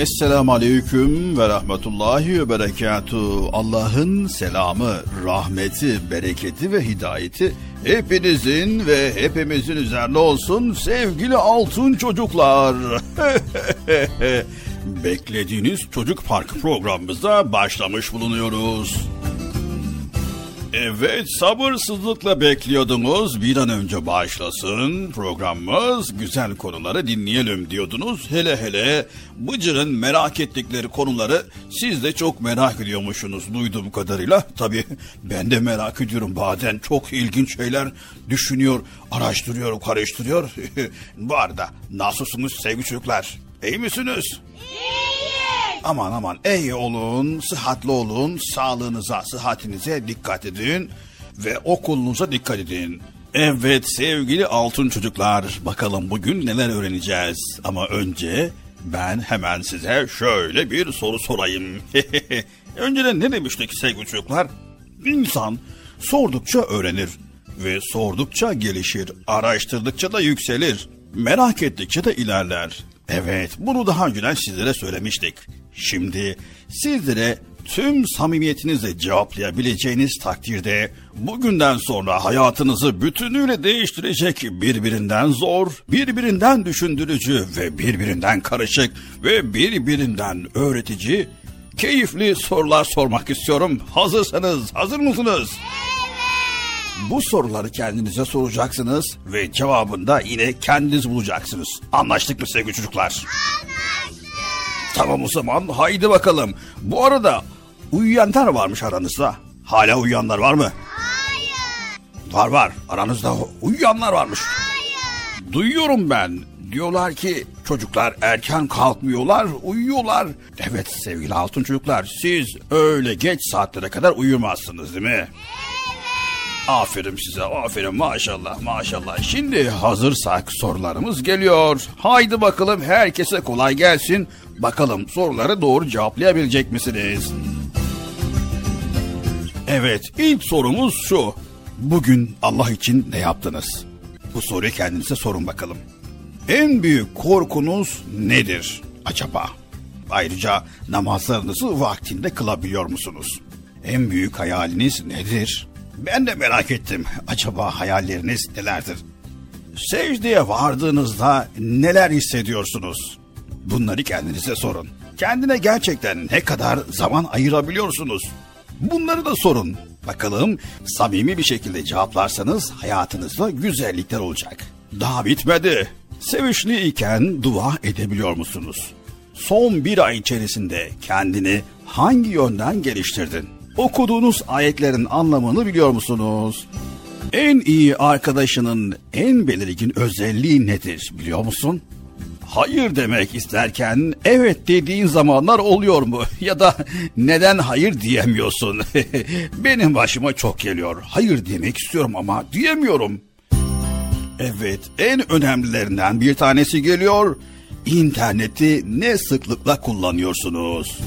Esselamu Aleyküm ve Rahmetullahi ve Berekatuhu. Allah'ın selamı, rahmeti, bereketi ve hidayeti hepinizin ve hepimizin üzerine olsun sevgili altın çocuklar. Beklediğiniz Çocuk Park programımıza başlamış bulunuyoruz. Evet sabırsızlıkla bekliyordunuz bir an önce başlasın programımız güzel konuları dinleyelim diyordunuz. Hele hele Bıcır'ın merak ettikleri konuları siz de çok merak ediyormuşsunuz duyduğum kadarıyla. Tabii ben de merak ediyorum bazen çok ilginç şeyler düşünüyor, araştırıyor, karıştırıyor. Bu arada nasılsınız sevgili çocuklar? İyi misiniz? Aman aman iyi olun, sıhhatli olun, sağlığınıza, sıhhatinize dikkat edin ve okulunuza dikkat edin. Evet sevgili altın çocuklar, bakalım bugün neler öğreneceğiz. Ama önce ben hemen size şöyle bir soru sorayım. Önceden ne demiştik sevgili çocuklar? İnsan Sordukça öğrenir ve sordukça gelişir, araştırdıkça da yükselir. Merak ettikçe de ilerler. Evet, bunu daha önceden sizlere söylemiştik. Şimdi sizlere tüm samimiyetinizle cevaplayabileceğiniz takdirde bugünden sonra hayatınızı bütünüyle değiştirecek birbirinden zor, birbirinden düşündürücü ve birbirinden karışık ve birbirinden öğretici keyifli sorular sormak istiyorum. Hazırsanız, hazır mısınız? Bu soruları kendinize soracaksınız ve cevabını da yine kendiniz bulacaksınız. Anlaştık mı sevgili çocuklar? Anlaştık. Tamam o zaman haydi bakalım. Bu arada uyuyanlar varmış aranızda. Hala uyuyanlar var mı? Hayır. Var var. Aranızda uyuyanlar varmış. Hayır. Duyuyorum ben. Diyorlar ki çocuklar erken kalkmıyorlar, uyuyorlar. Evet sevgili altın çocuklar siz öyle geç saatlere kadar uyumazsınız değil mi? Aferin size, aferin maşallah maşallah. Şimdi hazırsak sorularımız geliyor. Haydi bakalım herkese kolay gelsin. Bakalım soruları doğru cevaplayabilecek misiniz? Evet, ilk sorumuz şu. Bugün Allah için ne yaptınız? Bu soruyu kendinize sorun bakalım. En büyük korkunuz nedir acaba? Ayrıca namazlarınızı vaktinde kılabiliyor musunuz? En büyük hayaliniz nedir? Ben de merak ettim. Acaba hayalleriniz nelerdir? Secdeye vardığınızda neler hissediyorsunuz? Bunları kendinize sorun. Kendine gerçekten ne kadar zaman ayırabiliyorsunuz? Bunları da sorun. Bakalım samimi bir şekilde cevaplarsanız hayatınızda güzellikler olacak. Daha bitmedi. Sevişliyken dua edebiliyor musunuz? Son bir ay içerisinde kendini hangi yönden geliştirdin? Okuduğunuz ayetlerin anlamını biliyor musunuz? En iyi arkadaşının en belirgin özelliği nedir biliyor musun? Hayır demek isterken evet dediğin zamanlar oluyor mu? Ya da neden hayır diyemiyorsun? Benim başıma çok geliyor. Hayır demek istiyorum ama diyemiyorum. Evet, en önemlilerinden bir tanesi geliyor. İnterneti ne sıklıkla kullanıyorsunuz?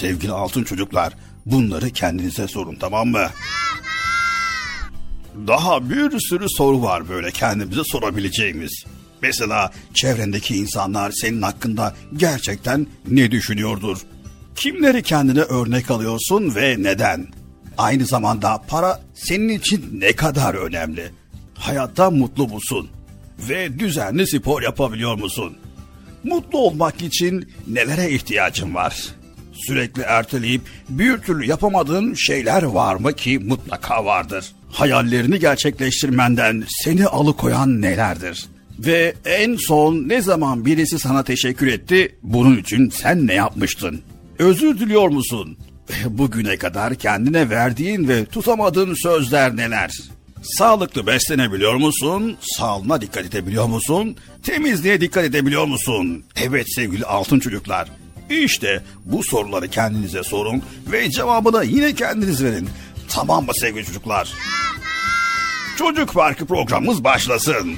Sevgili altın çocuklar, bunları kendinize sorun tamam mı? Daha bir sürü soru var böyle kendimize sorabileceğimiz. Mesela çevrendeki insanlar senin hakkında gerçekten ne düşünüyordur? Kimleri kendine örnek alıyorsun ve neden? Aynı zamanda para senin için ne kadar önemli? Hayatta mutlu musun? Ve düzenli spor yapabiliyor musun? Mutlu olmak için nelere ihtiyacın var? Sürekli erteleyip bir türlü yapamadığın şeyler var mı ki mutlaka vardır. Hayallerini gerçekleştirmenden seni alıkoyan nelerdir? Ve en son ne zaman birisi sana teşekkür etti, bunun için sen ne yapmıştın? Özür diliyor musun? Bugüne kadar kendine verdiğin ve tutamadığın sözler neler? Sağlıklı beslenebiliyor musun? Sağlığına dikkat edebiliyor musun? Temizliğe dikkat edebiliyor musun? Evet sevgili altın çocuklar. İşte bu soruları kendinize sorun ve cevabını yine kendiniz verin. Tamam mı sevgili çocuklar? Çocuk Parkı programımız başlasın.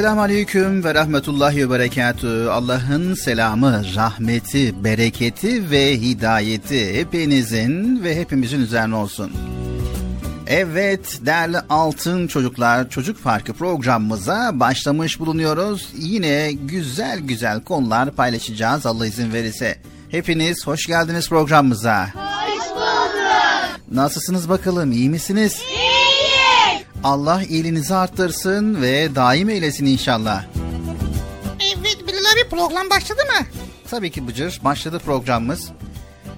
Esselamu Aleyküm ve Rahmetullahi ve Berekatü. Allah'ın selamı, rahmeti, bereketi ve hidayeti hepinizin ve hepimizin üzerine olsun. Evet değerli altın çocuklar çocuk parkı programımıza başlamış bulunuyoruz. Yine güzel güzel konular paylaşacağız Allah izin verirse. Hepiniz hoş geldiniz programımıza. Hoş bulduk. Nasılsınız bakalım iyi misiniz? İyiyiz. Allah iyiliğinizi arttırsın ve daim eylesin inşallah. Evet Bilal abi program başladı mı? Tabii ki Bıcır başladı programımız.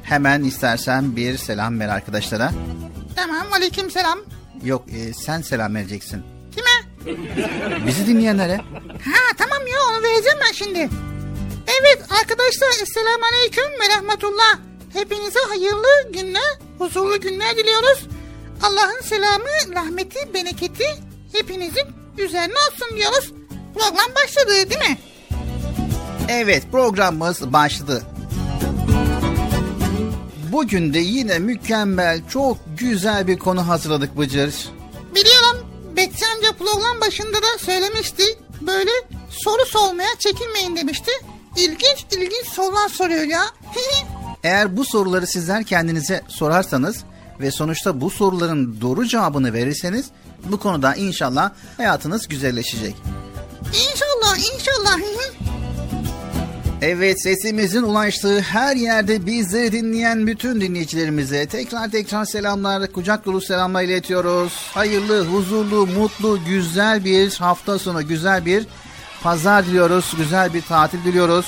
Hemen istersen bir selam ver arkadaşlara. Tamam aleyküm selam. Yok e, sen selam vereceksin. Kime? Bizi dinleyenlere. Ha tamam ya onu vereceğim ben şimdi. Evet arkadaşlar Esselamu Aleyküm ve Rahmetullah. Hepinize hayırlı günler, huzurlu günler diliyoruz. Allah'ın selamı, rahmeti, bereketi hepinizin üzerine olsun diyoruz. Program başladı değil mi? Evet programımız başladı. Bugün de yine mükemmel, çok güzel bir konu hazırladık Bıcır. Biliyorum Betsi amca program başında da söylemişti. Böyle soru sormaya çekinmeyin demişti. İlginç ilginç sorular soruyor ya. Eğer bu soruları sizler kendinize sorarsanız ve sonuçta bu soruların doğru cevabını verirseniz bu konuda inşallah hayatınız güzelleşecek. İnşallah inşallah. Evet sesimizin ulaştığı her yerde bizleri dinleyen bütün dinleyicilerimize tekrar tekrar selamlar, kucak dolu selamlar iletiyoruz. Hayırlı, huzurlu, mutlu, güzel bir hafta sonu, güzel bir pazar diliyoruz, güzel bir tatil diliyoruz.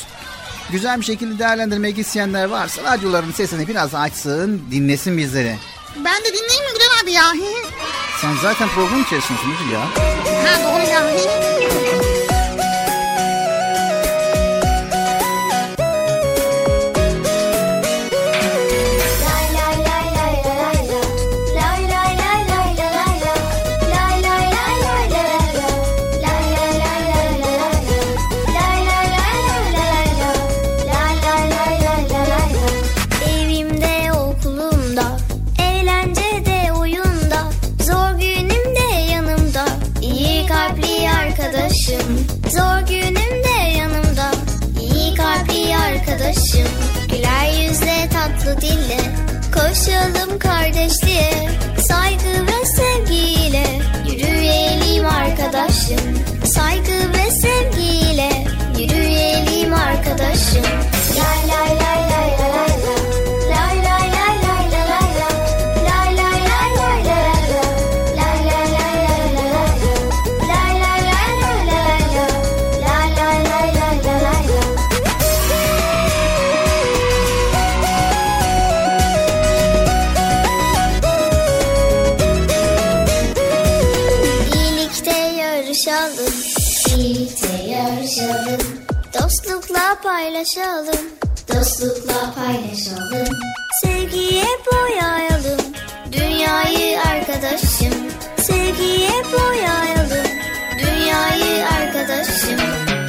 Güzel bir şekilde değerlendirmek isteyenler varsa radyoların sesini biraz açsın, dinlesin bizleri. Ben de dinleyeyim mi Bilal abi ya? Sen zaten program içerisindesin ya. ha doğru ya. Koşalım kardeşliğe saygı ve sevgiyle. Yürüyelim arkadaşım saygı ve sevgiyle. Yürüyelim arkadaşım paylaşalım, dostlukla paylaşalım. Sevgiye boyayalım, dünyayı arkadaşım. Sevgiye boyayalım, dünyayı arkadaşım.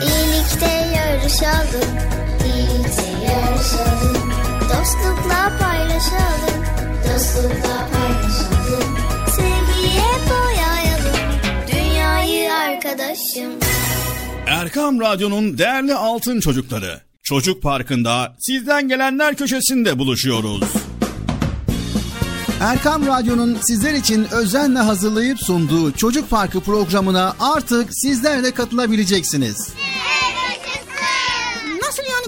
İyilikte yarışalım, iyilikte yarışalım. Dostlukla paylaşalım, dostlukla paylaşalım. Sevgiye boyayalım, dünyayı arkadaşım. Erkam Radyo'nun değerli altın çocukları. Çocuk Parkı'nda sizden gelenler köşesinde buluşuyoruz. Erkam Radyo'nun sizler için özenle hazırlayıp sunduğu Çocuk Parkı programına artık sizler de katılabileceksiniz. Yani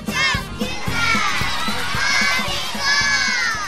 Çok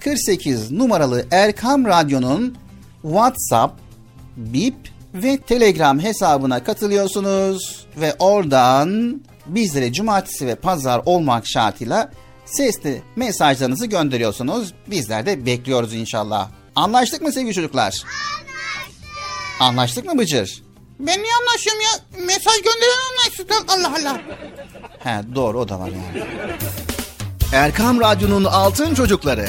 48 numaralı Erkam Radyo'nun WhatsApp, Bip ve Telegram hesabına katılıyorsunuz ve oradan bizlere cumartesi ve pazar olmak şartıyla sesli mesajlarınızı gönderiyorsunuz. Bizler de bekliyoruz inşallah. Anlaştık mı sevgili çocuklar? Anlaştık. Anlaştık mı Bıcır? Ben niye anlaşıyorum ya? Mesaj gönderen anlaştık. Allah Allah. He doğru o da var yani. Erkam Radyo'nun Altın Çocukları.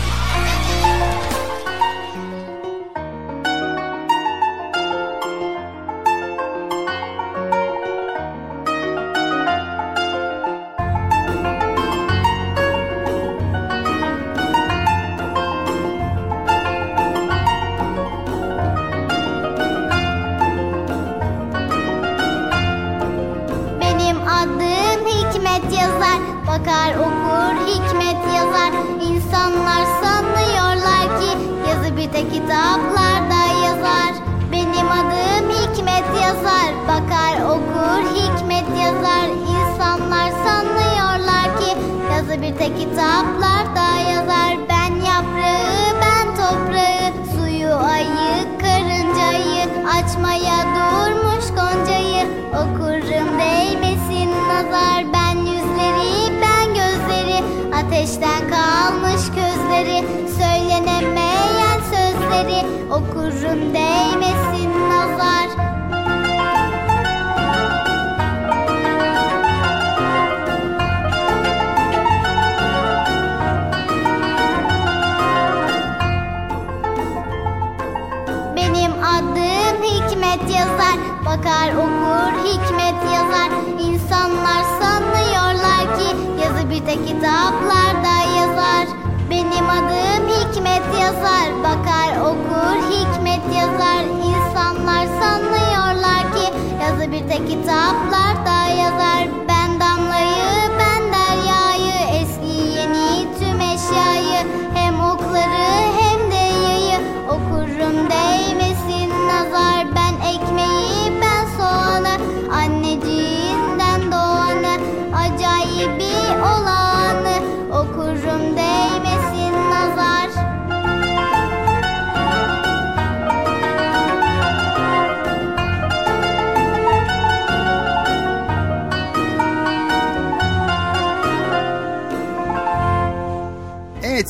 Tek kitaplarda yazar. Ben yaprağı ben toprağı. Suyu ayı karıncayı Açmaya durmuş goncayı. Okurum değmesin nazar. Ben yüzleri ben gözleri. Ateşten kalmış gözleri. Söylenemeyen sözleri. Okurum değmesin Bakar okur Hikmet yazar. İnsanlar sanıyorlar ki Yazı bir tek kitaplarda yazar. Benim adım Hikmet yazar. Bakar okur Hikmet yazar. İnsanlar sanıyorlar ki Yazı bir tek kitaplarda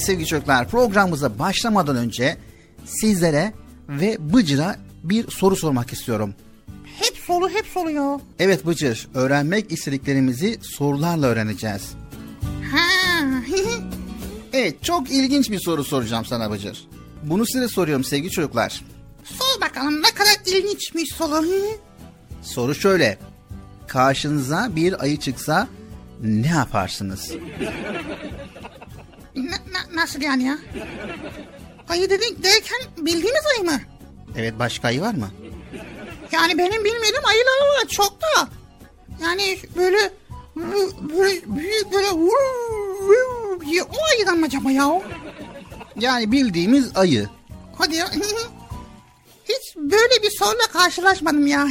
Evet sevgili çocuklar programımıza başlamadan önce sizlere ve Bıcır'a bir soru sormak istiyorum. Hep solu hep solu ya. Evet Bıcır, öğrenmek istediklerimizi sorularla öğreneceğiz. Ha. Evet, çok ilginç bir soru soracağım sana Bıcır. Bunu size soruyorum sevgili çocuklar. Sor bakalım ne kadar ilginçmiş solu. Soru şöyle. Karşınıza bir ayı çıksa ne yaparsınız? Na- na- nasıl yani ya? Ayı dedik derken bildiğimiz ayı mı? Evet, başka ayı var mı? Yani benim bilmediğim ayılar var çok da. Yani böyle böyle büyük böyle diye o ayıdan mı acaba ya? Yani bildiğimiz ayı. Hadi ya. Hiç böyle bir soruyla karşılaşmadım ya.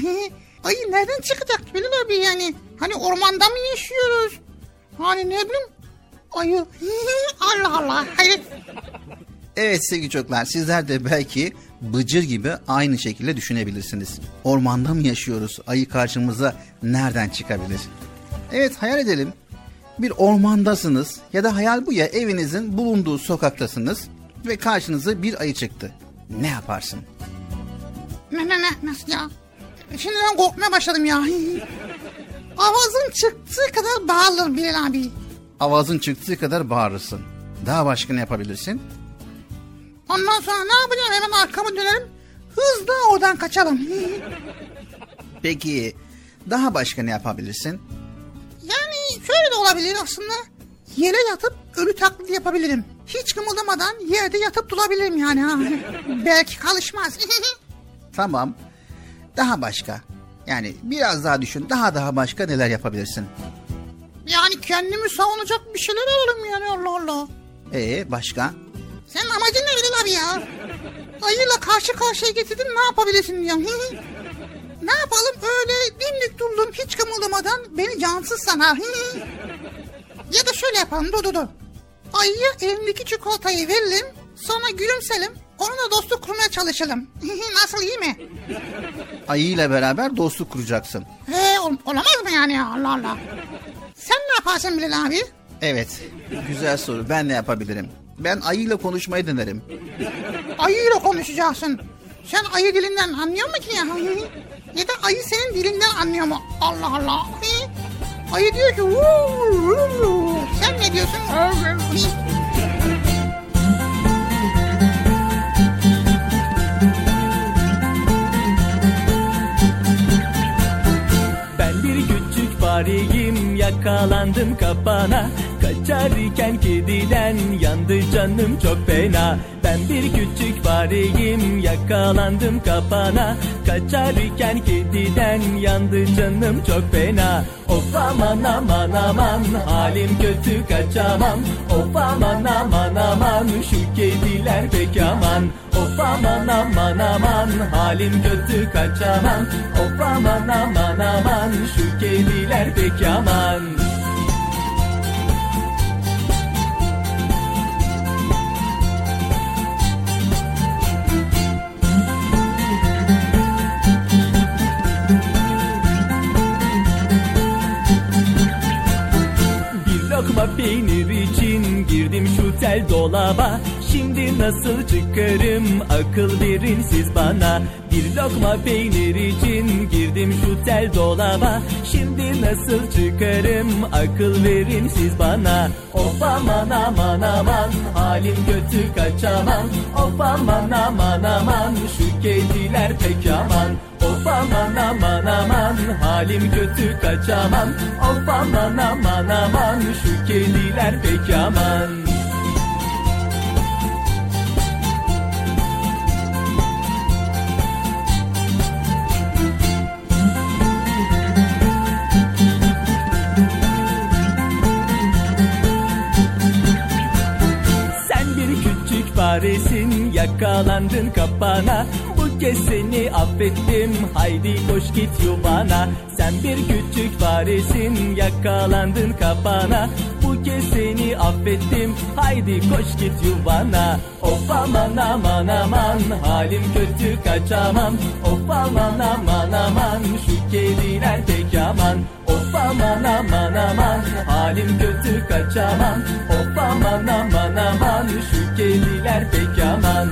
Ayı nereden çıkacak Bilal abi yani? Hani ormanda mı yaşıyoruz? Hani ne bileyim? Ayı. Allah Allah. Hayır. Evet sevgili çocuklar, sizler de belki Bıcır gibi aynı şekilde düşünebilirsiniz. Ormanda mı yaşıyoruz? Ayı karşımıza nereden çıkabilir? Evet hayal edelim. Bir ormandasınız ya da hayal bu ya evinizin bulunduğu sokaktasınız ve karşınıza bir ayı çıktı. Ne yaparsın? Ne ne ne nasıl ya? Şimdiden korkmaya başladım ya. Avazım çıktığı kadar bağırırım Bilal abi. Avazın çıktığı kadar bağırırsın. Daha başka ne yapabilirsin? Ondan sonra ne yapacağım hemen arkamı dönerim. Hızla oradan kaçalım. Peki daha başka ne yapabilirsin? Yani şöyle de olabilir aslında. Yere yatıp ölü taklidi yapabilirim. Hiç kımıldamadan yerde yatıp durabilirim yani. Ha. Belki kalışmaz. Tamam. Daha başka. Yani biraz daha düşün. Daha daha başka neler yapabilirsin? Yani kendimi savunacak bir şeyler alalım yani Allah Allah. Ee başka? Senin amacın ne Bilal abi ya? Ayıyla karşı karşıya getirdin ne yapabilirsin diyorum. ne yapalım öyle dimdik durdum hiç kımıldamadan beni cansız sanar. ya da şöyle yapalım dur dur dur. Ayıya elindeki çikolatayı verelim sonra gülümselim onunla dostluk kurmaya çalışalım. Nasıl iyi mi? Ayıyla beraber dostluk kuracaksın. He ol- olamaz mı yani ya Allah Allah. Sen ne yaparsın Bilal abi? Evet. Güzel soru. Ben ne yapabilirim? Ben ayıyla konuşmayı denerim. Ayıyla konuşacaksın. Sen ayı dilinden anlıyor musun ki ya? Ya da ayı senin dilinden anlıyor mu? Allah Allah. Ayı diyor ki sen ne diyorsun? Ben bir küçük fareyim yakalandım kapana Kaçarken kediden yandı canım çok fena. Ben bir küçük fareyim yakalandım kapana. Kaçarken kediden yandı canım çok fena. Of aman aman aman halim kötü kaçamam. Of aman aman aman şu kediler pek aman. Of aman aman aman halim kötü kaçamam. Of aman aman aman şu kediler pek aman tel dolaba. Şimdi nasıl çıkarım? Akıl verin siz bana. Bir lokma peynir için girdim şu tel dolaba. Şimdi nasıl çıkarım? Akıl verin siz bana. Of aman aman aman. Halim kötü kaçamam Of aman aman aman. Şu kediler pek aman. Of aman aman aman. Halim kötü kaçamam Of aman aman aman. Şu kediler pek aman küçük faresin yakalandın kapana. Bu kez seni affettim haydi koş git yuvana. Sen bir küçük faresin yakalandın kapana. Bu kez seni affettim haydi koş git yuvana. Of aman aman aman halim kötü kaçamam. Of aman aman aman şu kediler pek aman Of aman aman aman. Halim kötü kaçamam Of aman aman aman. Şu kediler pek aman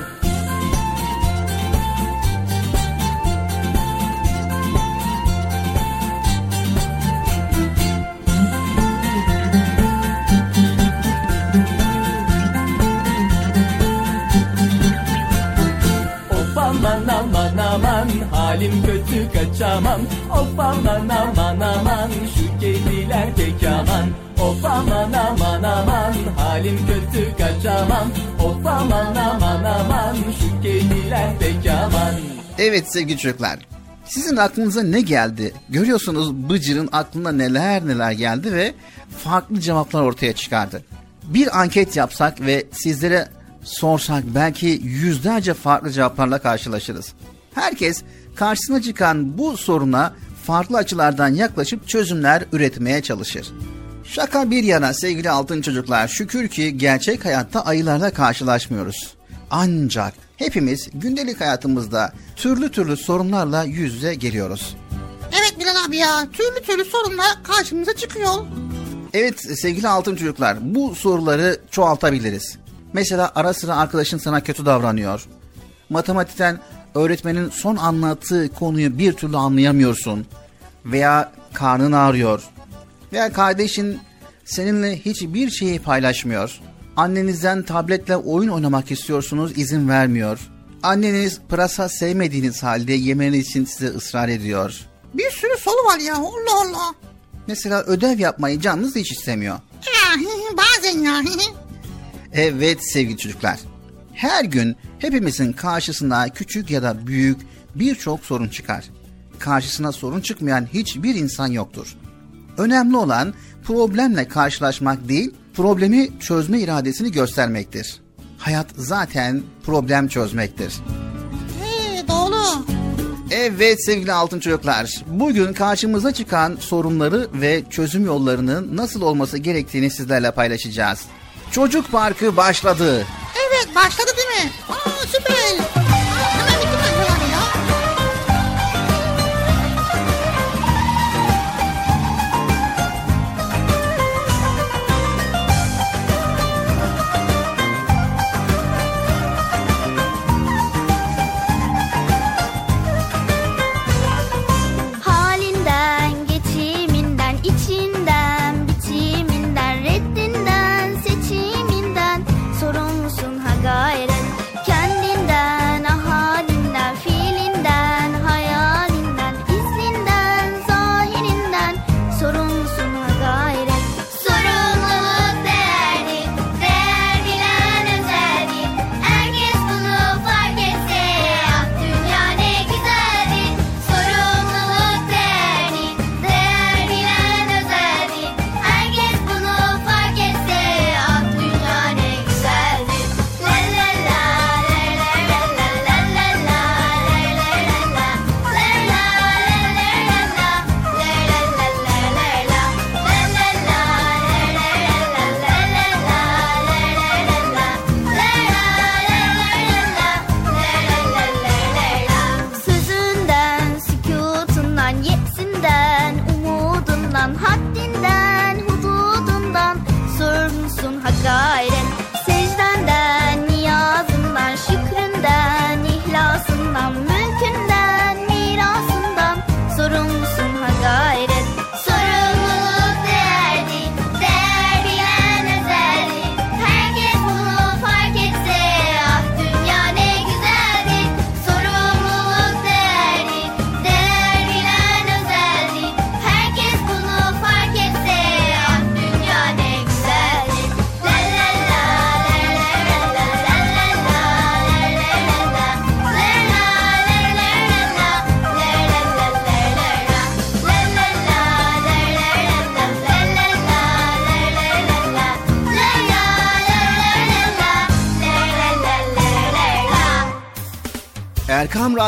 halim kötü kaçamam Of aman aman aman şu kediler pek aman Of aman aman aman halim kötü kaçamam Of aman aman aman şu kediler pek aman Evet sevgili çocuklar. Sizin aklınıza ne geldi? Görüyorsunuz Bıcır'ın aklına neler neler geldi ve farklı cevaplar ortaya çıkardı. Bir anket yapsak ve sizlere sorsak belki yüzlerce farklı cevaplarla karşılaşırız. Herkes karşısına çıkan bu soruna farklı açılardan yaklaşıp çözümler üretmeye çalışır. Şaka bir yana sevgili altın çocuklar şükür ki gerçek hayatta ayılarla karşılaşmıyoruz. Ancak hepimiz gündelik hayatımızda türlü türlü sorunlarla yüz yüze geliyoruz. Evet Bilal abi ya. Türlü türlü sorunlar karşımıza çıkıyor. Evet sevgili altın çocuklar bu soruları çoğaltabiliriz. Mesela ara sıra arkadaşın sana kötü davranıyor. Matematikten öğretmenin son anlattığı konuyu bir türlü anlayamıyorsun. Veya karnın ağrıyor. Veya kardeşin seninle hiçbir şeyi paylaşmıyor. Annenizden tabletle oyun oynamak istiyorsunuz izin vermiyor. Anneniz pırasa sevmediğiniz halde yemeniz için size ısrar ediyor. Bir sürü soru var ya Allah Allah. Mesela ödev yapmayı canınız hiç istemiyor. Bazen ya. Evet sevgili çocuklar. Her gün hepimizin karşısına küçük ya da büyük birçok sorun çıkar. Karşısına sorun çıkmayan hiçbir insan yoktur. Önemli olan problemle karşılaşmak değil, problemi çözme iradesini göstermektir. Hayat zaten problem çözmektir. He, doğru. Evet sevgili altın çocuklar. Bugün karşımıza çıkan sorunları ve çözüm yollarının nasıl olması gerektiğini sizlerle paylaşacağız. Çocuk Parkı başladı. Evet başladı değil mi? Aa süper.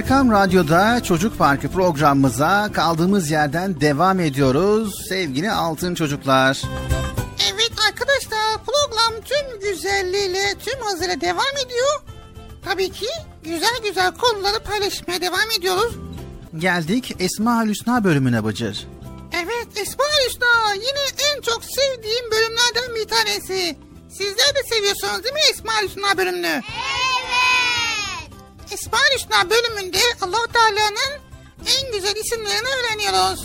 Erkam Radyo'da Çocuk Parkı programımıza kaldığımız yerden devam ediyoruz sevgili altın çocuklar. Evet arkadaşlar program tüm güzelliğiyle tüm hızıyla devam ediyor. Tabii ki güzel güzel konuları paylaşmaya devam ediyoruz. Geldik Esma Hüsna bölümüne Bıcır. Evet Esma Hüsna yine en çok sevdiğim bölümlerden bir tanesi. Sizler de seviyorsunuz değil mi Esma Hüsna bölümünü? Evet. Esma Hüsna bölümünde allah Teala'nın en güzel isimlerini öğreniyoruz.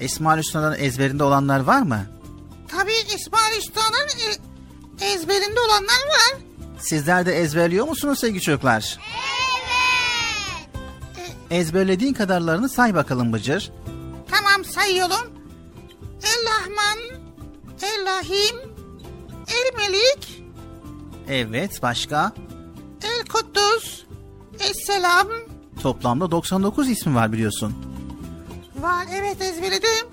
Esma Hüsna'dan ezberinde olanlar var mı? Tabii Esma Hüsna'nın e, ezberinde olanlar var. Sizler de ezberliyor musunuz sevgili çocuklar? Ezberlediğin kadarlarını say bakalım Bıcır. Tamam sayıyorum. El Rahman, El Rahim, El Melik, Evet başka? El Kuddus, Esselam. Toplamda 99 ismi var biliyorsun. Var evet ezberledim.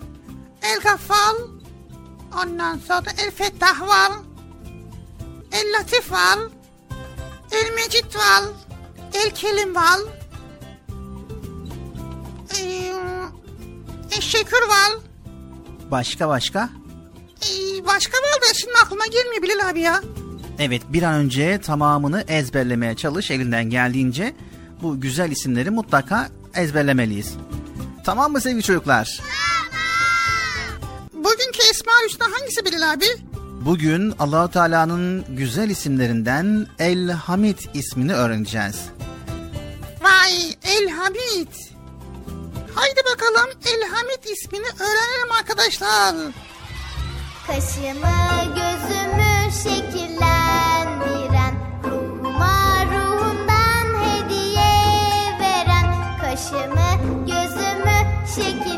El Gaffal. Ondan sonra El Fettah var. El Latif var. El Mecid var. El Kelim var. Ee, El Şekür var. Başka başka? Ee, başka var da şimdi aklıma gelmiyor Bilal abi ya. Evet bir an önce tamamını ezberlemeye çalış elinden geldiğince bu güzel isimleri mutlaka ezberlemeliyiz. Tamam mı sevgili çocuklar? Bugünkü Esma Hüsna hangisi Bilal abi? Bugün Allahu Teala'nın güzel isimlerinden El Hamid ismini öğreneceğiz. Vay El Hamid. Haydi bakalım El Hamid ismini öğrenelim arkadaşlar. Kaşımı gözümü şekillendiren gözümü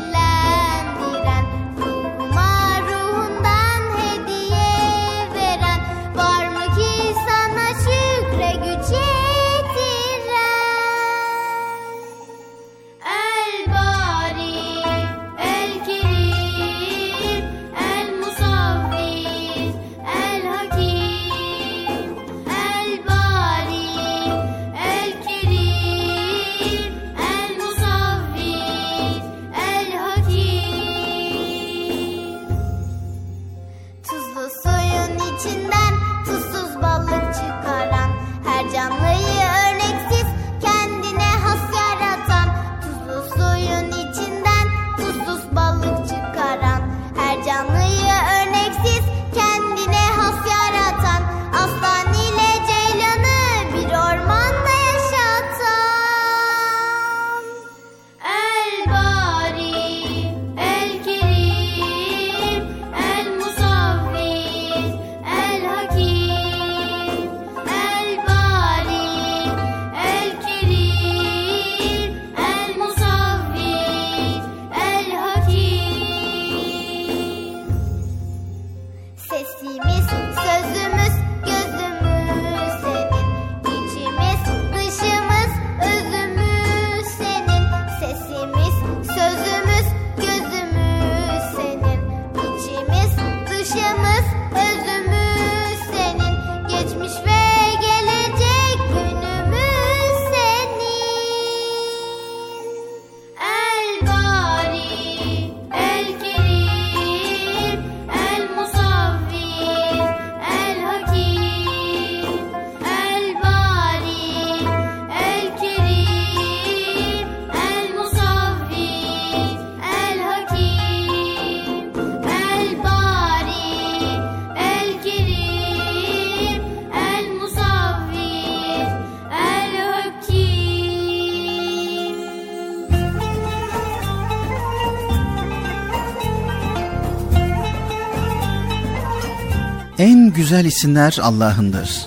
güzel isimler Allah'ındır.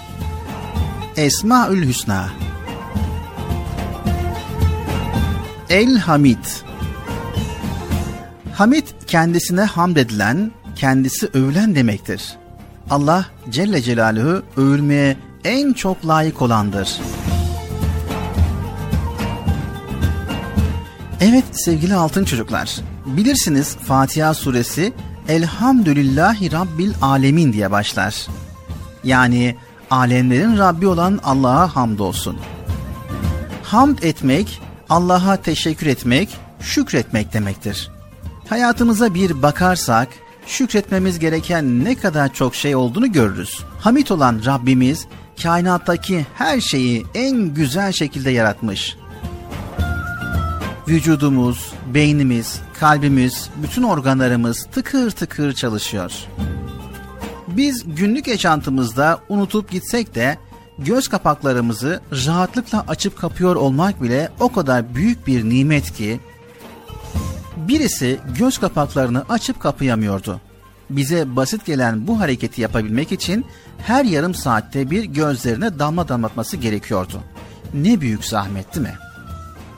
Esmaül Hüsna El Hamid Hamid kendisine hamd edilen, kendisi övülen demektir. Allah Celle Celaluhu övülmeye en çok layık olandır. Evet sevgili altın çocuklar, bilirsiniz Fatiha suresi Elhamdülillahi Rabbil Alemin diye başlar. Yani alemlerin Rabbi olan Allah'a hamdolsun. Hamd etmek, Allah'a teşekkür etmek, şükretmek demektir. Hayatımıza bir bakarsak, şükretmemiz gereken ne kadar çok şey olduğunu görürüz. Hamit olan Rabbimiz, kainattaki her şeyi en güzel şekilde yaratmış vücudumuz, beynimiz, kalbimiz, bütün organlarımız tıkır tıkır çalışıyor. Biz günlük yaşantımızda unutup gitsek de göz kapaklarımızı rahatlıkla açıp kapıyor olmak bile o kadar büyük bir nimet ki birisi göz kapaklarını açıp kapayamıyordu. Bize basit gelen bu hareketi yapabilmek için her yarım saatte bir gözlerine damla damlatması gerekiyordu. Ne büyük zahmet değil mi?''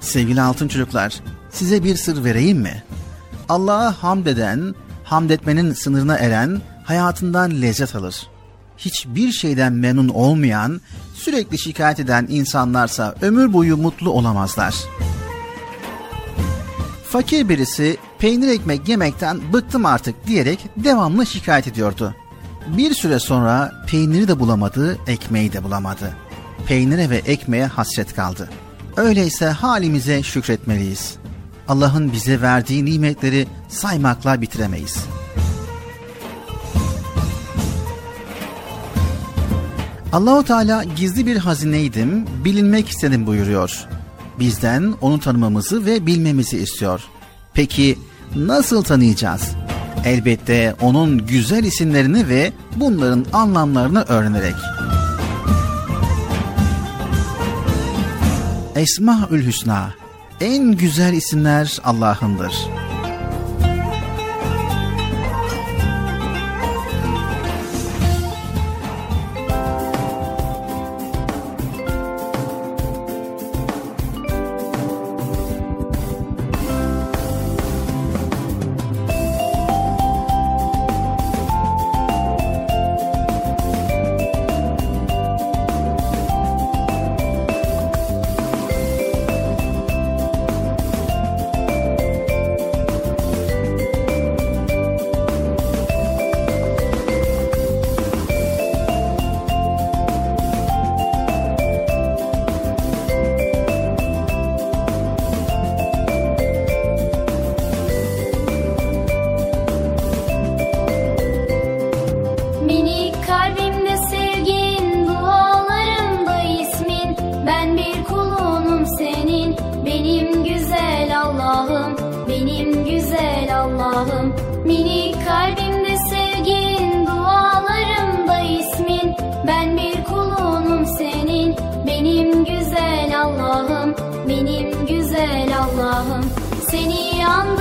Sevgili altın çocuklar, size bir sır vereyim mi? Allah'a hamd eden, hamd etmenin sınırına eren hayatından lezzet alır. Hiçbir şeyden memnun olmayan, sürekli şikayet eden insanlarsa ömür boyu mutlu olamazlar. Fakir birisi peynir ekmek yemekten bıktım artık diyerek devamlı şikayet ediyordu. Bir süre sonra peyniri de bulamadı, ekmeği de bulamadı. Peynire ve ekmeğe hasret kaldı. Öyleyse halimize şükretmeliyiz. Allah'ın bize verdiği nimetleri saymakla bitiremeyiz. Allahu Teala gizli bir hazineydim, bilinmek istedim buyuruyor. Bizden onu tanımamızı ve bilmemizi istiyor. Peki nasıl tanıyacağız? Elbette onun güzel isimlerini ve bunların anlamlarını öğrenerek. Esmaül Hüsna en güzel isimler Allah'ındır. malum Minik kalbimde sevgin Dualarımda ismin. Ben bir kulunum senin Benim güzel Allah'ım. Benim güzel Allah'ım. Seni yandım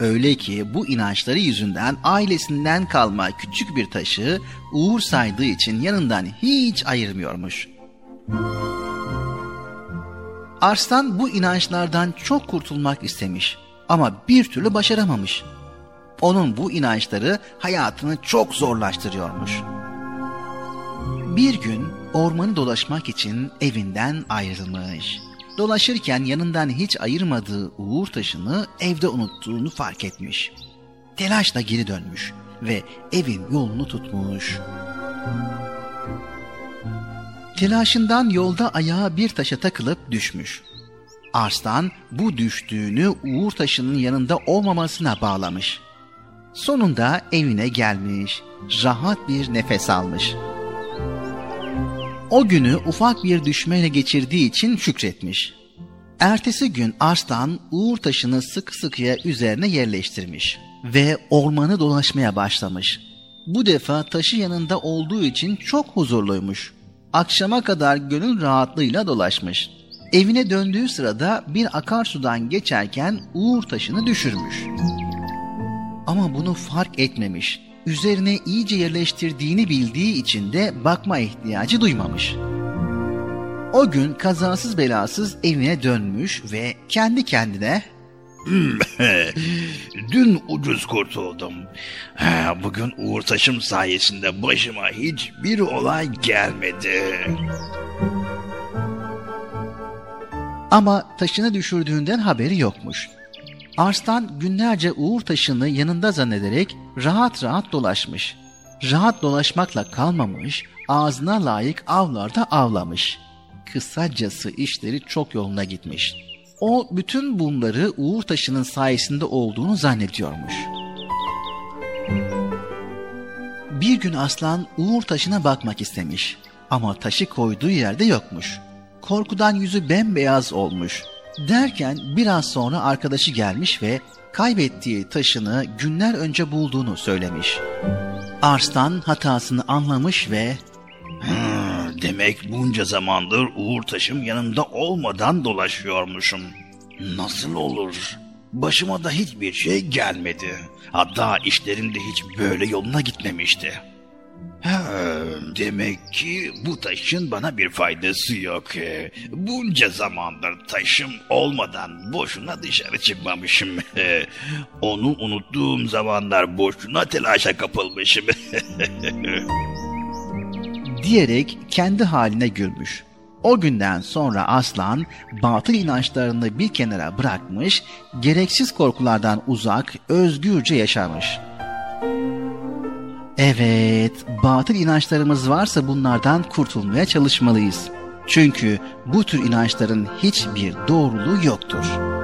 Öyle ki bu inançları yüzünden ailesinden kalma küçük bir taşı uğur saydığı için yanından hiç ayırmıyormuş. Arslan bu inançlardan çok kurtulmak istemiş ama bir türlü başaramamış. Onun bu inançları hayatını çok zorlaştırıyormuş. Bir gün ormanı dolaşmak için evinden ayrılmış. Dolaşırken yanından hiç ayırmadığı uğur taşını evde unuttuğunu fark etmiş. Telaşla geri dönmüş ve evin yolunu tutmuş. Telaşından yolda ayağı bir taşa takılıp düşmüş. Arslan bu düştüğünü uğur taşının yanında olmamasına bağlamış. Sonunda evine gelmiş, rahat bir nefes almış. O günü ufak bir düşmeyle geçirdiği için şükretmiş. Ertesi gün Arslan uğur taşını sık sıkıya üzerine yerleştirmiş ve ormanı dolaşmaya başlamış. Bu defa taşı yanında olduğu için çok huzurluymuş. Akşama kadar gönül rahatlığıyla dolaşmış. Evine döndüğü sırada bir akarsudan geçerken uğur taşını düşürmüş. Ama bunu fark etmemiş. Üzerine iyice yerleştirdiğini bildiği için de bakma ihtiyacı duymamış. O gün kazasız belasız evine dönmüş ve kendi kendine Dün ucuz kurtuldum. Ha, Bugün Uğur Taşım sayesinde başıma hiçbir olay gelmedi. ama taşını düşürdüğünden haberi yokmuş. Arslan günlerce uğur taşını yanında zannederek rahat rahat dolaşmış. Rahat dolaşmakla kalmamış, ağzına layık avlarda avlamış. Kısacası işleri çok yoluna gitmiş. O bütün bunları uğur taşının sayesinde olduğunu zannediyormuş. Bir gün aslan uğur taşına bakmak istemiş ama taşı koyduğu yerde yokmuş. Korkudan yüzü bembeyaz olmuş. Derken biraz sonra arkadaşı gelmiş ve kaybettiği taşını günler önce bulduğunu söylemiş. Arslan hatasını anlamış ve Demek bunca zamandır Uğur Taşım yanımda olmadan dolaşıyormuşum. Nasıl olur? Başıma da hiçbir şey gelmedi. Hatta işlerim de hiç böyle yoluna gitmemişti. Demek ki bu taşın bana bir faydası yok. Ee, Bunca zamandır taşım olmadan boşuna dışarı çıkmamışım. Onu unuttuğum zamanlar boşuna telaşa kapılmışım. diyerek kendi haline gülmüş. O günden sonra aslan batıl inançlarını bir kenara bırakmış, gereksiz korkulardan uzak, özgürce yaşamış. Evet, batıl inançlarımız varsa bunlardan kurtulmaya çalışmalıyız. Çünkü bu tür inançların hiçbir doğruluğu yoktur.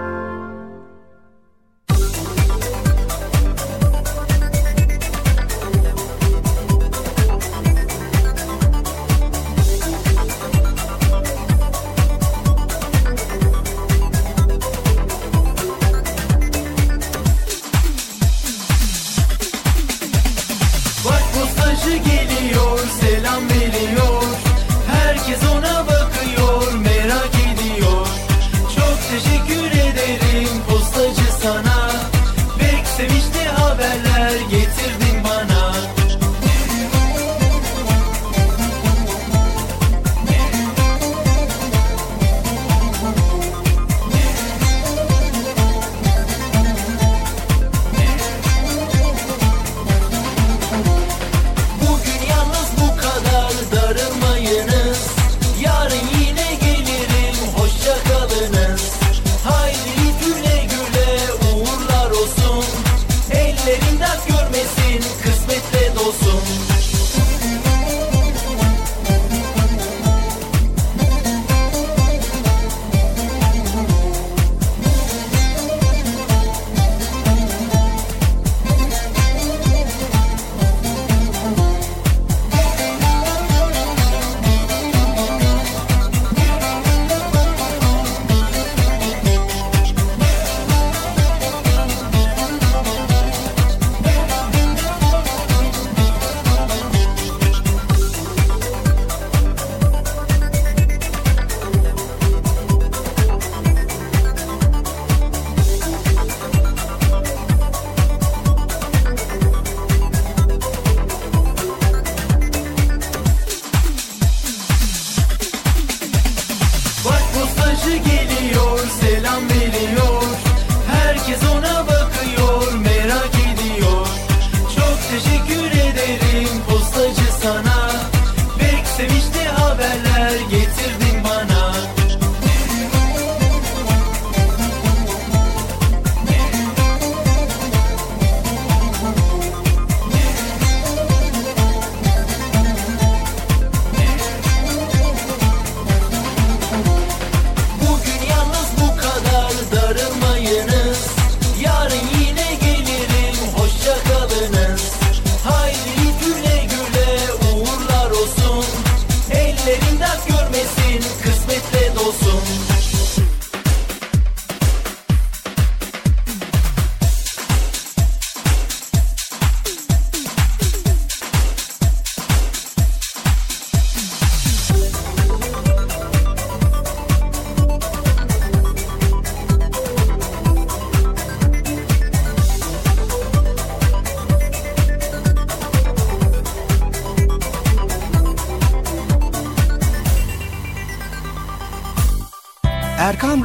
som.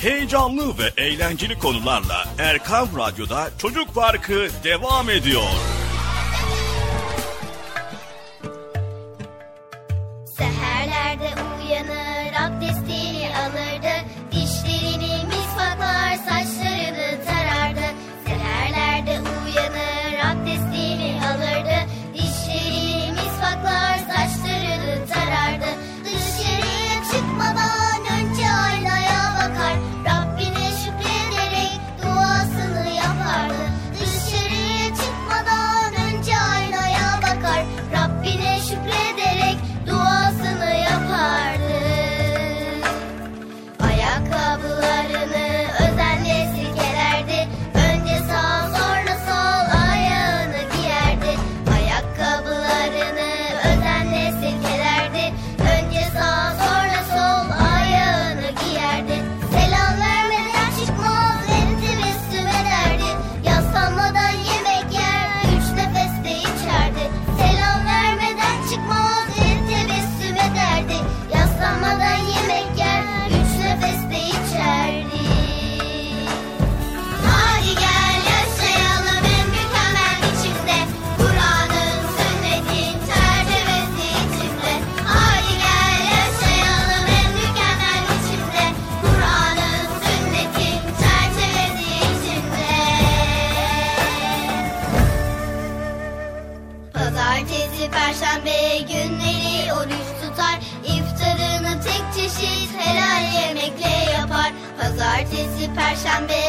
Heyecanlı ve eğlenceli konularla Erkam Radyo'da Çocuk Parkı devam ediyor. Bizi perşembe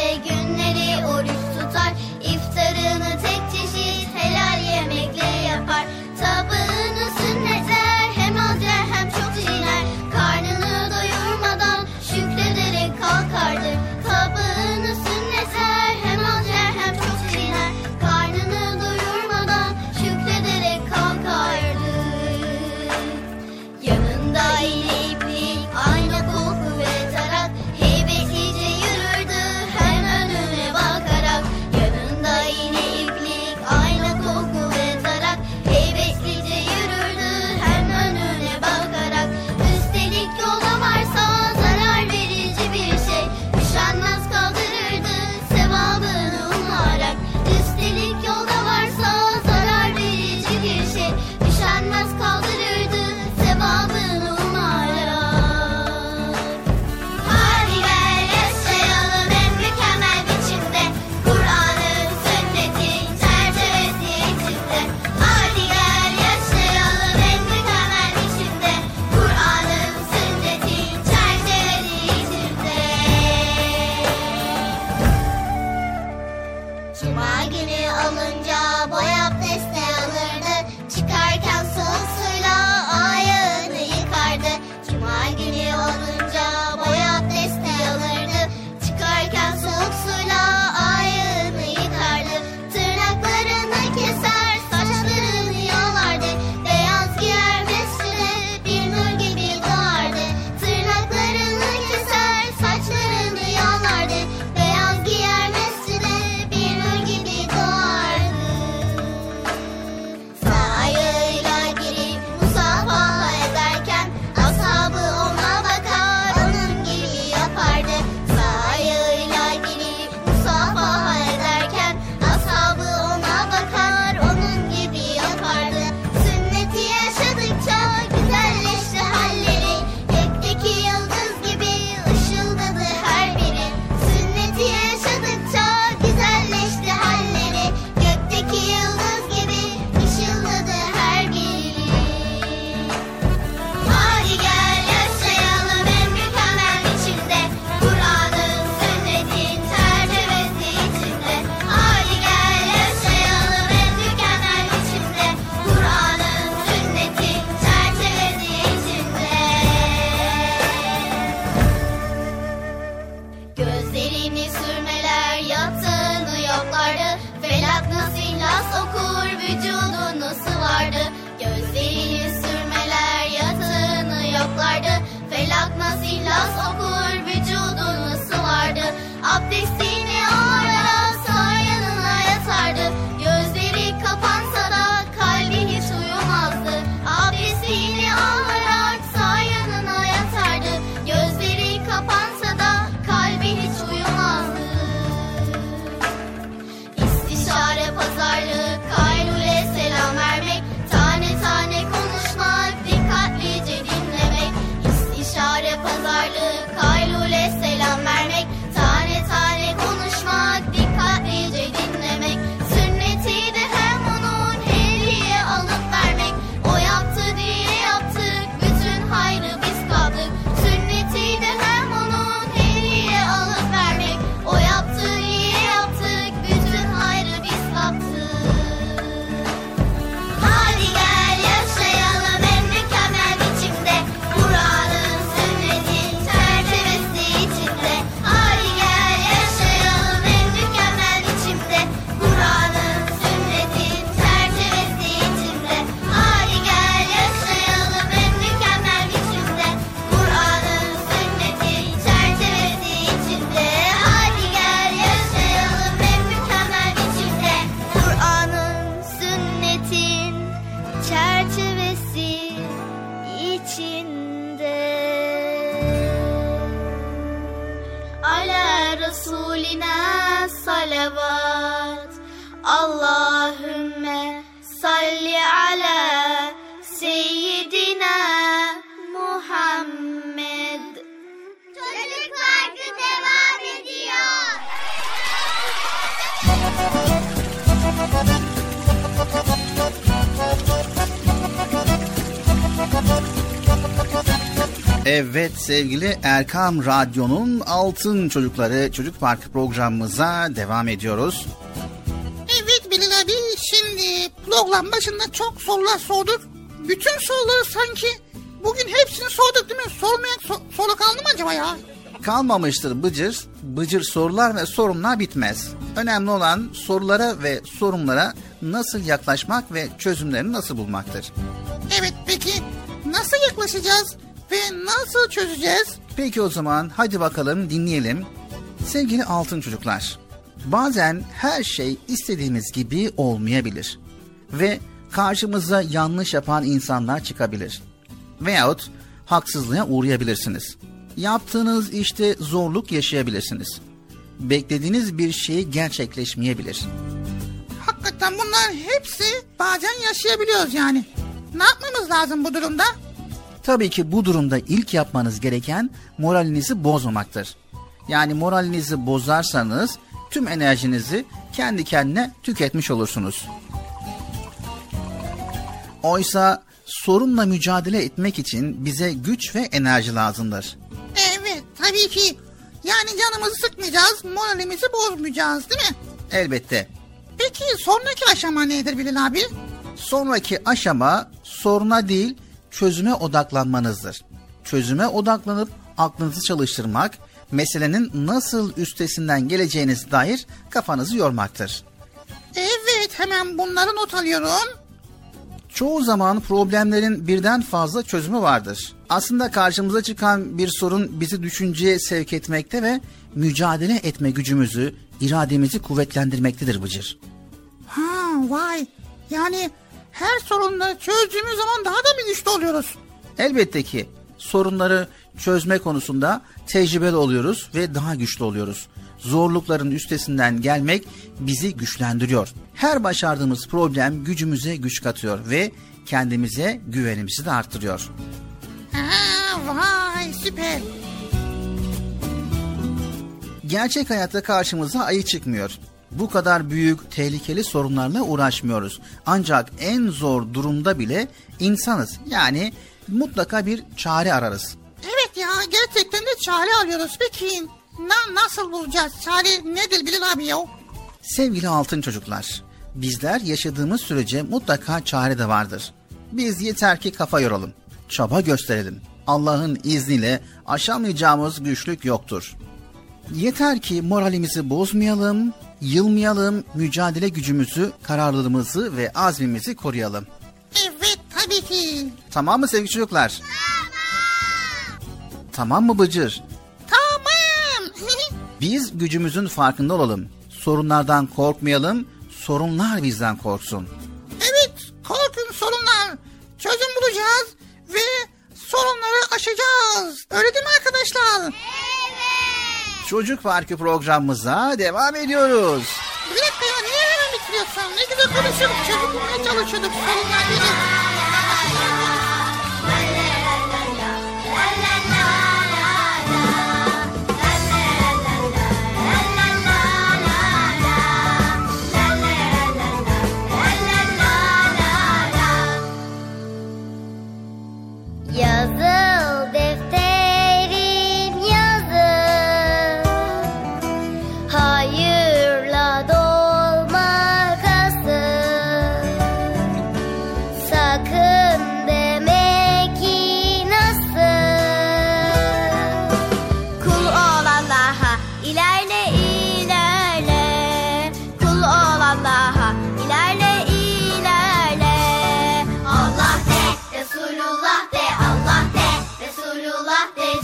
Evet sevgili Erkam Radyo'nun Altın Çocukları Çocuk Parkı programımıza devam ediyoruz. Evet Bilal abi şimdi program başında çok sorular sorduk. Bütün soruları sanki bugün hepsini sorduk değil mi? Sormayan so- soru kaldı mı acaba ya? Kalmamıştır Bıcır. Bıcır sorular ve sorunlar bitmez. Önemli olan sorulara ve sorunlara nasıl yaklaşmak ve çözümlerini nasıl bulmaktır. Evet peki nasıl yaklaşacağız ve nasıl çözeceğiz? Peki o zaman hadi bakalım dinleyelim. Sevgili altın çocuklar, bazen her şey istediğimiz gibi olmayabilir. Ve karşımıza yanlış yapan insanlar çıkabilir. Veyahut haksızlığa uğrayabilirsiniz. Yaptığınız işte zorluk yaşayabilirsiniz. Beklediğiniz bir şey gerçekleşmeyebilir. Hakikaten bunlar hepsi bazen yaşayabiliyoruz yani. Ne yapmamız lazım bu durumda? Tabii ki bu durumda ilk yapmanız gereken moralinizi bozmamaktır. Yani moralinizi bozarsanız tüm enerjinizi kendi kendine tüketmiş olursunuz. Oysa sorunla mücadele etmek için bize güç ve enerji lazımdır. Evet tabii ki. Yani canımızı sıkmayacağız, moralimizi bozmayacağız değil mi? Elbette. Peki sonraki aşama nedir Bilal abi? Sonraki aşama soruna değil çözüme odaklanmanızdır. Çözüme odaklanıp aklınızı çalıştırmak, meselenin nasıl üstesinden geleceğiniz dair kafanızı yormaktır. Evet hemen bunları not alıyorum. Çoğu zaman problemlerin birden fazla çözümü vardır. Aslında karşımıza çıkan bir sorun bizi düşünceye sevk etmekte ve mücadele etme gücümüzü, irademizi kuvvetlendirmektedir Bıcır. Ha vay. Yani her sorunları çözdüğümüz zaman daha da bir güçlü oluyoruz. Elbette ki sorunları çözme konusunda tecrübeli oluyoruz ve daha güçlü oluyoruz. Zorlukların üstesinden gelmek bizi güçlendiriyor. Her başardığımız problem gücümüze güç katıyor ve kendimize güvenimizi de arttırıyor. Ha vay süper. Gerçek hayatta karşımıza ayı çıkmıyor. Bu kadar büyük, tehlikeli sorunlarla uğraşmıyoruz. Ancak en zor durumda bile insanız. Yani mutlaka bir çare ararız. Evet ya gerçekten de çare arıyoruz. Peki na nasıl bulacağız? Çare nedir Bilal abi ya? Sevgili altın çocuklar, bizler yaşadığımız sürece mutlaka çare de vardır. Biz yeter ki kafa yoralım, çaba gösterelim. Allah'ın izniyle aşamayacağımız güçlük yoktur. Yeter ki moralimizi bozmayalım, yılmayalım, mücadele gücümüzü, kararlılığımızı ve azmimizi koruyalım. Evet tabii ki. Tamam mı sevgili çocuklar? Tamam mı Bıcır? Tamam. Biz gücümüzün farkında olalım. Sorunlardan korkmayalım, sorunlar bizden korksun. evet korkun sorunlar. Çözüm bulacağız ve sorunları aşacağız. Öyle değil mi arkadaşlar? Çocuk Parkı programımıza devam ediyoruz. Bir dakika ya niye hemen bitiriyorsun? Ne güzel konuşuyorduk. Bulmaya çalışıyorduk sorunlar değil. birthday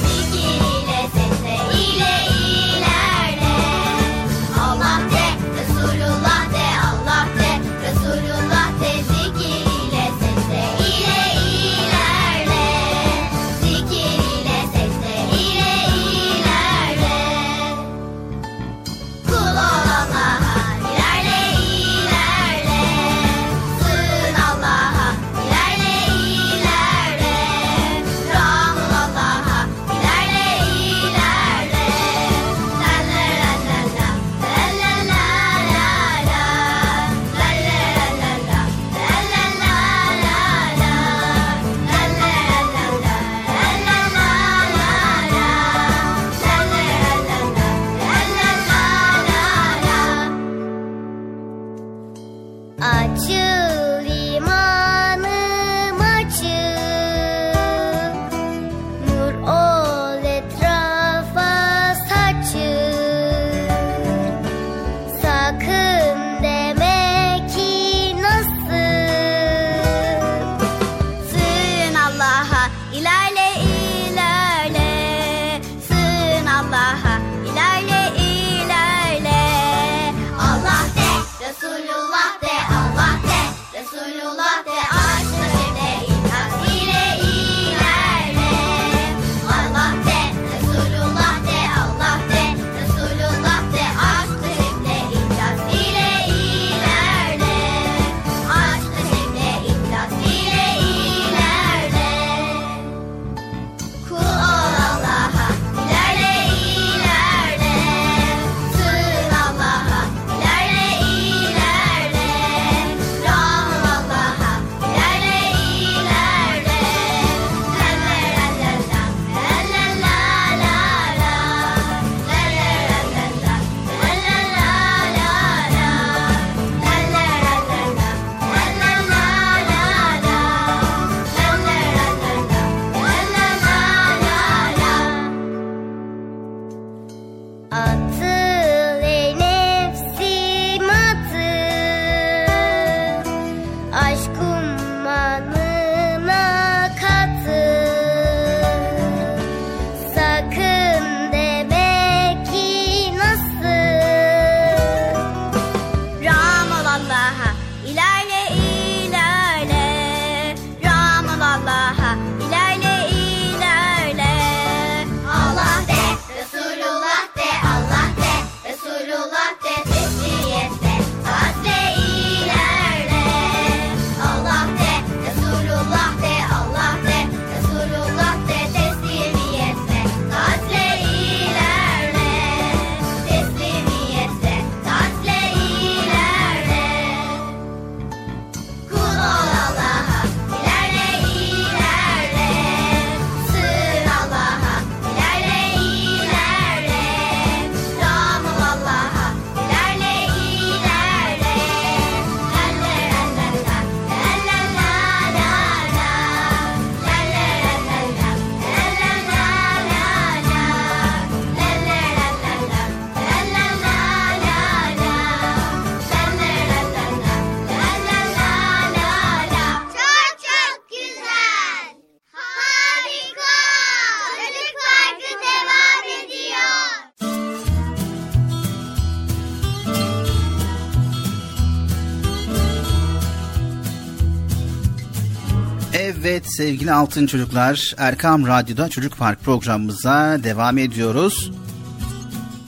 sevgili altın çocuklar. Erkam Radyo'da Çocuk Park programımıza devam ediyoruz.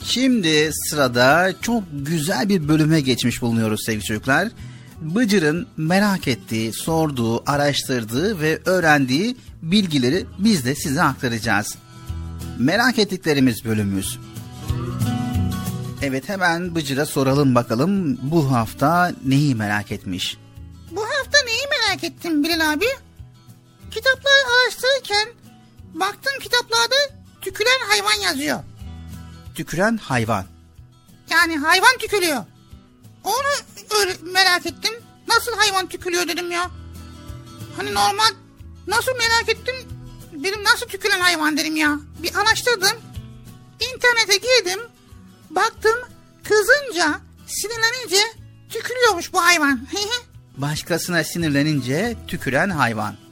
Şimdi sırada çok güzel bir bölüme geçmiş bulunuyoruz sevgili çocuklar. Bıcır'ın merak ettiği, sorduğu, araştırdığı ve öğrendiği bilgileri biz de size aktaracağız. Merak ettiklerimiz bölümümüz. Evet hemen Bıcır'a soralım bakalım bu hafta neyi merak etmiş? Bu hafta neyi merak ettim Bilal abi? Kitapları araştırırken baktım kitaplarda tüküren hayvan yazıyor. Tüküren hayvan. Yani hayvan tükülüyor. Onu öyle merak ettim. Nasıl hayvan tükülüyor dedim ya. Hani normal nasıl merak ettim dedim nasıl tükülen hayvan dedim ya. Bir araştırdım. İnternete girdim. Baktım kızınca sinirlenince tükülüyormuş bu hayvan. Başkasına sinirlenince tüküren hayvan.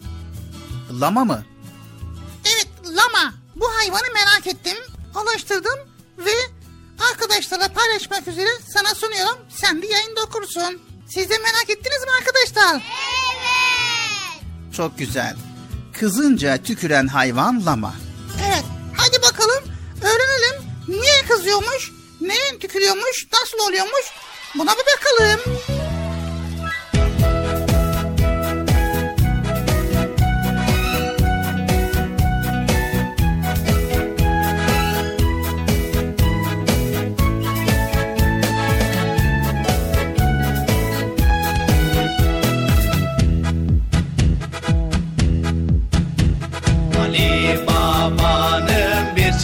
Lama mı? Evet lama. Bu hayvanı merak ettim, araştırdım ve arkadaşlarla paylaşmak üzere sana sunuyorum. Sen de yayında okursun. Siz de merak ettiniz mi arkadaşlar? Evet. Çok güzel. Kızınca tüküren hayvan lama. Evet. Hadi bakalım öğrenelim. Niye kızıyormuş? Neye tükürüyormuş? Nasıl oluyormuş? Buna bir bakalım.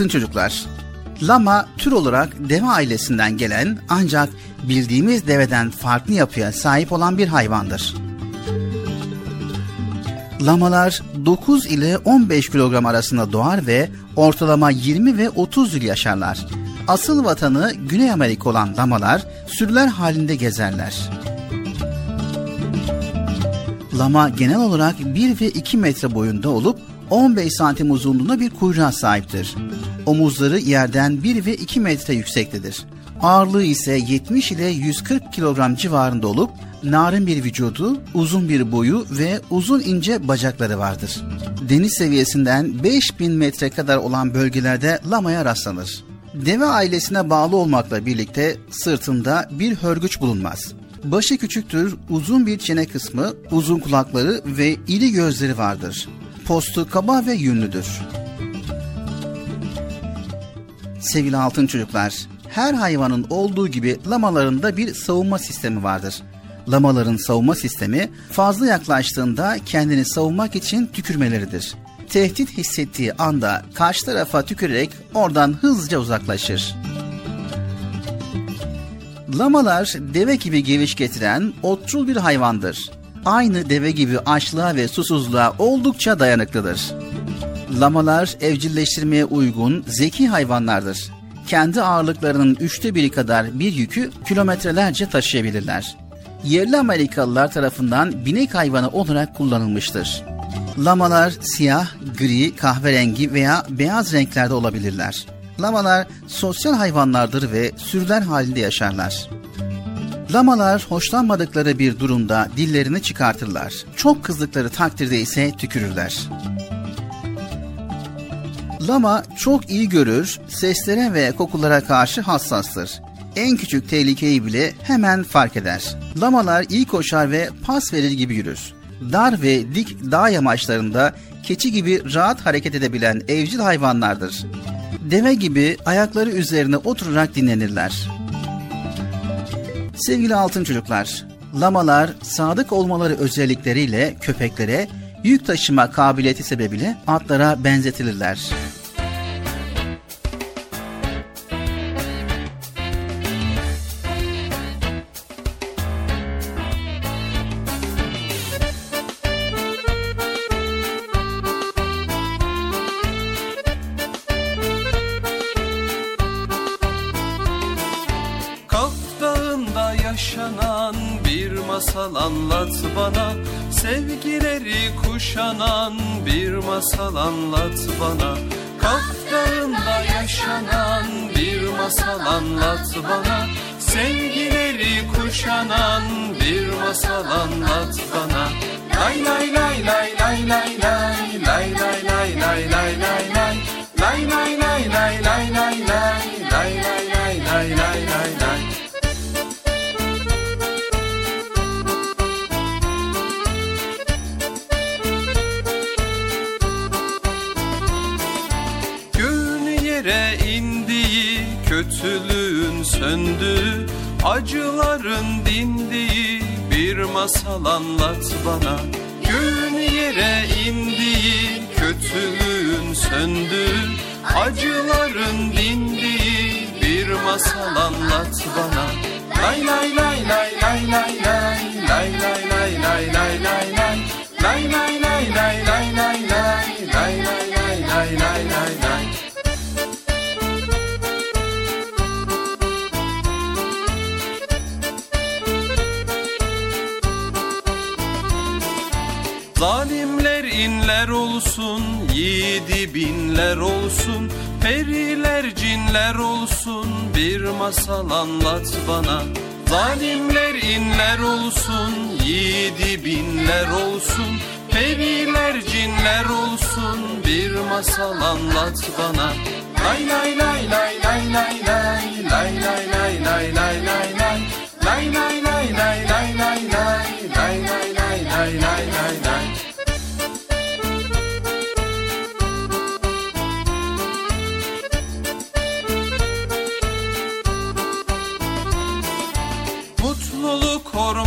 altın çocuklar, lama tür olarak deve ailesinden gelen ancak bildiğimiz deveden farklı yapıya sahip olan bir hayvandır. Lamalar 9 ile 15 kilogram arasında doğar ve ortalama 20 ve 30 yıl yaşarlar. Asıl vatanı Güney Amerika olan lamalar sürüler halinde gezerler. Lama genel olarak 1 ve 2 metre boyunda olup 15 santim uzunluğunda bir kuyruğa sahiptir. Omuzları yerden 1 ve 2 metre yüksektedir. Ağırlığı ise 70 ile 140 kilogram civarında olup narin bir vücudu, uzun bir boyu ve uzun ince bacakları vardır. Deniz seviyesinden 5000 metre kadar olan bölgelerde lamaya rastlanır. Deve ailesine bağlı olmakla birlikte sırtında bir hörgüç bulunmaz. Başı küçüktür, uzun bir çene kısmı, uzun kulakları ve iri gözleri vardır. Postu kaba ve yünlüdür. Sevgili altın çocuklar, her hayvanın olduğu gibi lamaların da bir savunma sistemi vardır. Lamaların savunma sistemi fazla yaklaştığında kendini savunmak için tükürmeleridir. Tehdit hissettiği anda karşı tarafa tükürerek oradan hızlıca uzaklaşır. Lamalar deve gibi geviş getiren otçul bir hayvandır. Aynı deve gibi açlığa ve susuzluğa oldukça dayanıklıdır. Lamalar evcilleştirmeye uygun zeki hayvanlardır. Kendi ağırlıklarının üçte biri kadar bir yükü kilometrelerce taşıyabilirler. Yerli Amerikalılar tarafından binek hayvanı olarak kullanılmıştır. Lamalar siyah, gri, kahverengi veya beyaz renklerde olabilirler. Lamalar sosyal hayvanlardır ve sürüler halinde yaşarlar. Lamalar hoşlanmadıkları bir durumda dillerini çıkartırlar. Çok kızdıkları takdirde ise tükürürler. Lama çok iyi görür, seslere ve kokulara karşı hassastır. En küçük tehlikeyi bile hemen fark eder. Lamalar iyi koşar ve pas verir gibi yürür. Dar ve dik dağ yamaçlarında keçi gibi rahat hareket edebilen evcil hayvanlardır. Deve gibi ayakları üzerine oturarak dinlenirler. Sevgili altın çocuklar, lamalar sadık olmaları özellikleriyle köpeklere yük taşıma kabiliyeti sebebiyle atlara benzetilirler.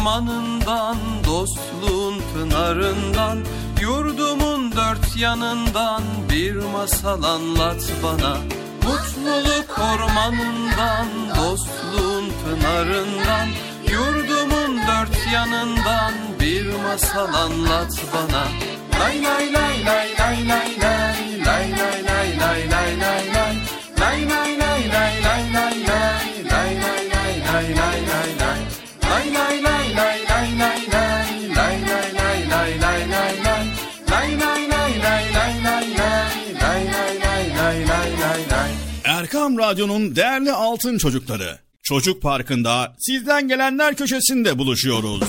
Ormanından, dostluğun pınarından Yurdumun dört yanından bir masal anlat bana Mutluluk ormanından, dostluğun pınarından Yurdumun dört yanından bir masal anlat bana Lay lay lay lay lay lay lay lay lay lay lay lay lay lay Lay lay lay lay lay lay lay lay lay lay lay lay lay lay Lay Erkam Radyo'nun değerli altın çocukları. Çocuk Parkı'nda sizden gelenler köşesinde buluşuyoruz.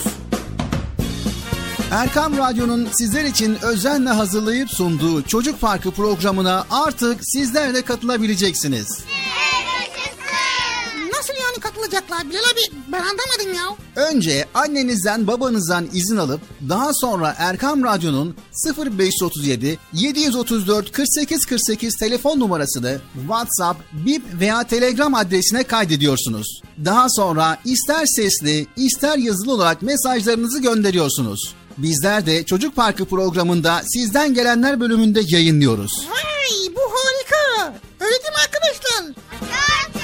Erkam Radyo'nun sizler için özenle hazırlayıp sunduğu Çocuk Parkı programına artık sizler de katılabileceksiniz. Nasıl yani katılacaklar Bilal abi? Ben anlamadım ya. Önce annenizden babanızdan izin alıp daha sonra Erkam Radyo'nun 0537 734 48 48 telefon numarasını WhatsApp, Bip veya Telegram adresine kaydediyorsunuz. Daha sonra ister sesli ister yazılı olarak mesajlarınızı gönderiyorsunuz. Bizler de Çocuk Parkı programında sizden gelenler bölümünde yayınlıyoruz. Vay bu harika. Öyle değil mi arkadaşlar? Çok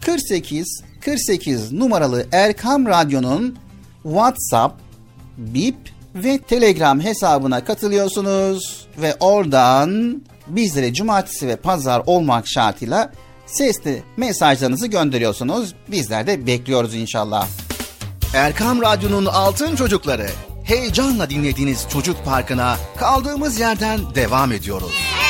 48 48 numaralı Erkam Radyo'nun WhatsApp, Bip ve Telegram hesabına katılıyorsunuz ve oradan bizlere cumartesi ve pazar olmak şartıyla sesli mesajlarınızı gönderiyorsunuz. Bizler de bekliyoruz inşallah. Erkam Radyo'nun altın çocukları. Heyecanla dinlediğiniz Çocuk Parkı'na kaldığımız yerden devam ediyoruz. Hep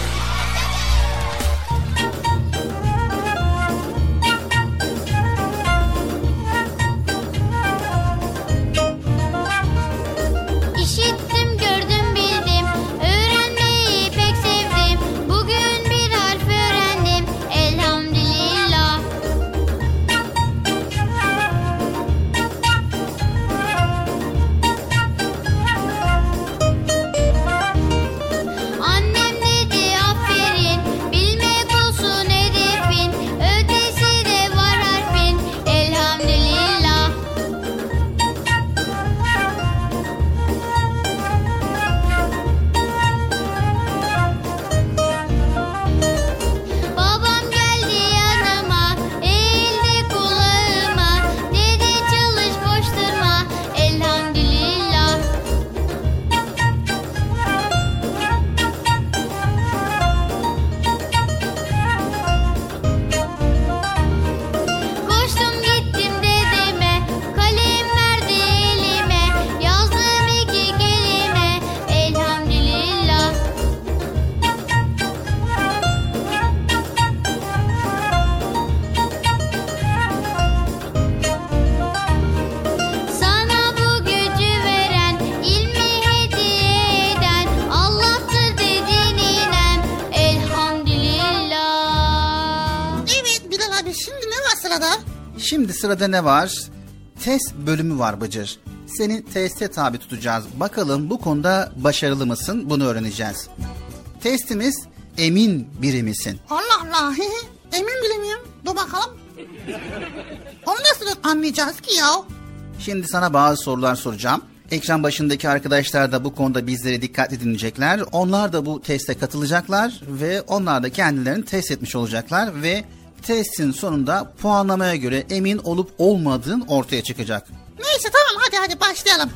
Sırada ne var? Test bölümü var Bıcır. Seni teste tabi tutacağız. Bakalım bu konuda başarılı mısın? Bunu öğreneceğiz. Testimiz emin biri misin? Allah Allah. Emin bilemiyorum. Dur bakalım. Onu nasıl anlayacağız ki ya? Şimdi sana bazı sorular soracağım. Ekran başındaki arkadaşlar da bu konuda bizleri dikkatli dinleyecekler. Onlar da bu teste katılacaklar ve onlar da kendilerini test etmiş olacaklar ve testin sonunda puanlamaya göre emin olup olmadığın ortaya çıkacak. Neyse tamam hadi hadi başlayalım.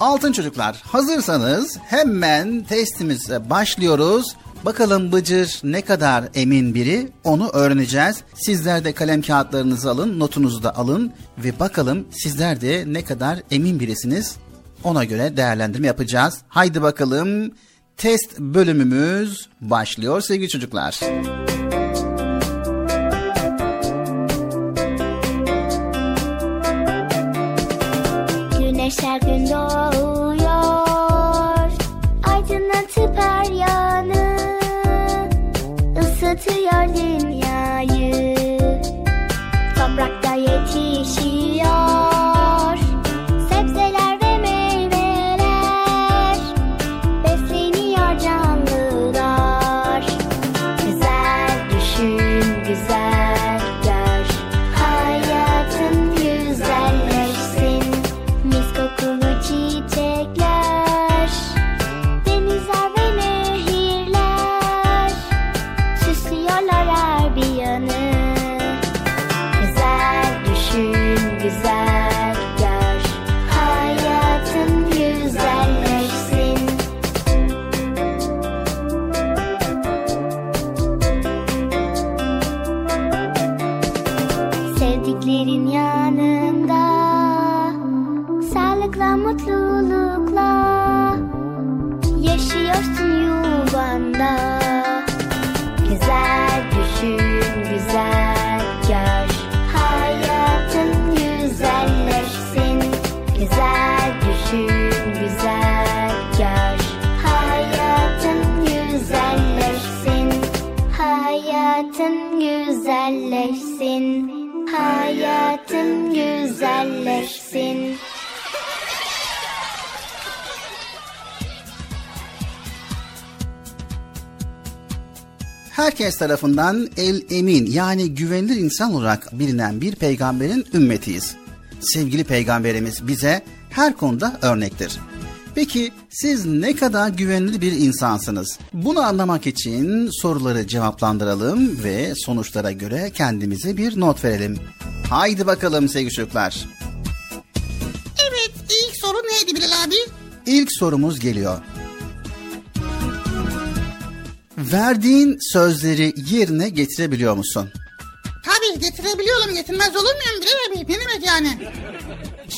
Altın çocuklar hazırsanız hemen testimize başlıyoruz. Bakalım Bıcır ne kadar emin biri onu öğreneceğiz. Sizler de kalem kağıtlarınızı alın, notunuzu da alın ve bakalım sizler de ne kadar emin birisiniz. Ona göre değerlendirme yapacağız. Haydi bakalım test bölümümüz başlıyor sevgili çocuklar. Güneş tarafından el emin yani güvenilir insan olarak bilinen bir peygamberin ümmetiyiz. Sevgili peygamberimiz bize her konuda örnektir. Peki siz ne kadar güvenilir bir insansınız? Bunu anlamak için soruları cevaplandıralım ve sonuçlara göre kendimize bir not verelim. Haydi bakalım sevgili çocuklar. Evet ilk soru neydi Bilal abi? İlk sorumuz geliyor. Verdiğin sözleri yerine getirebiliyor musun? Tabii getirebiliyorum getirmez olur muyum abi? Ne demek yani?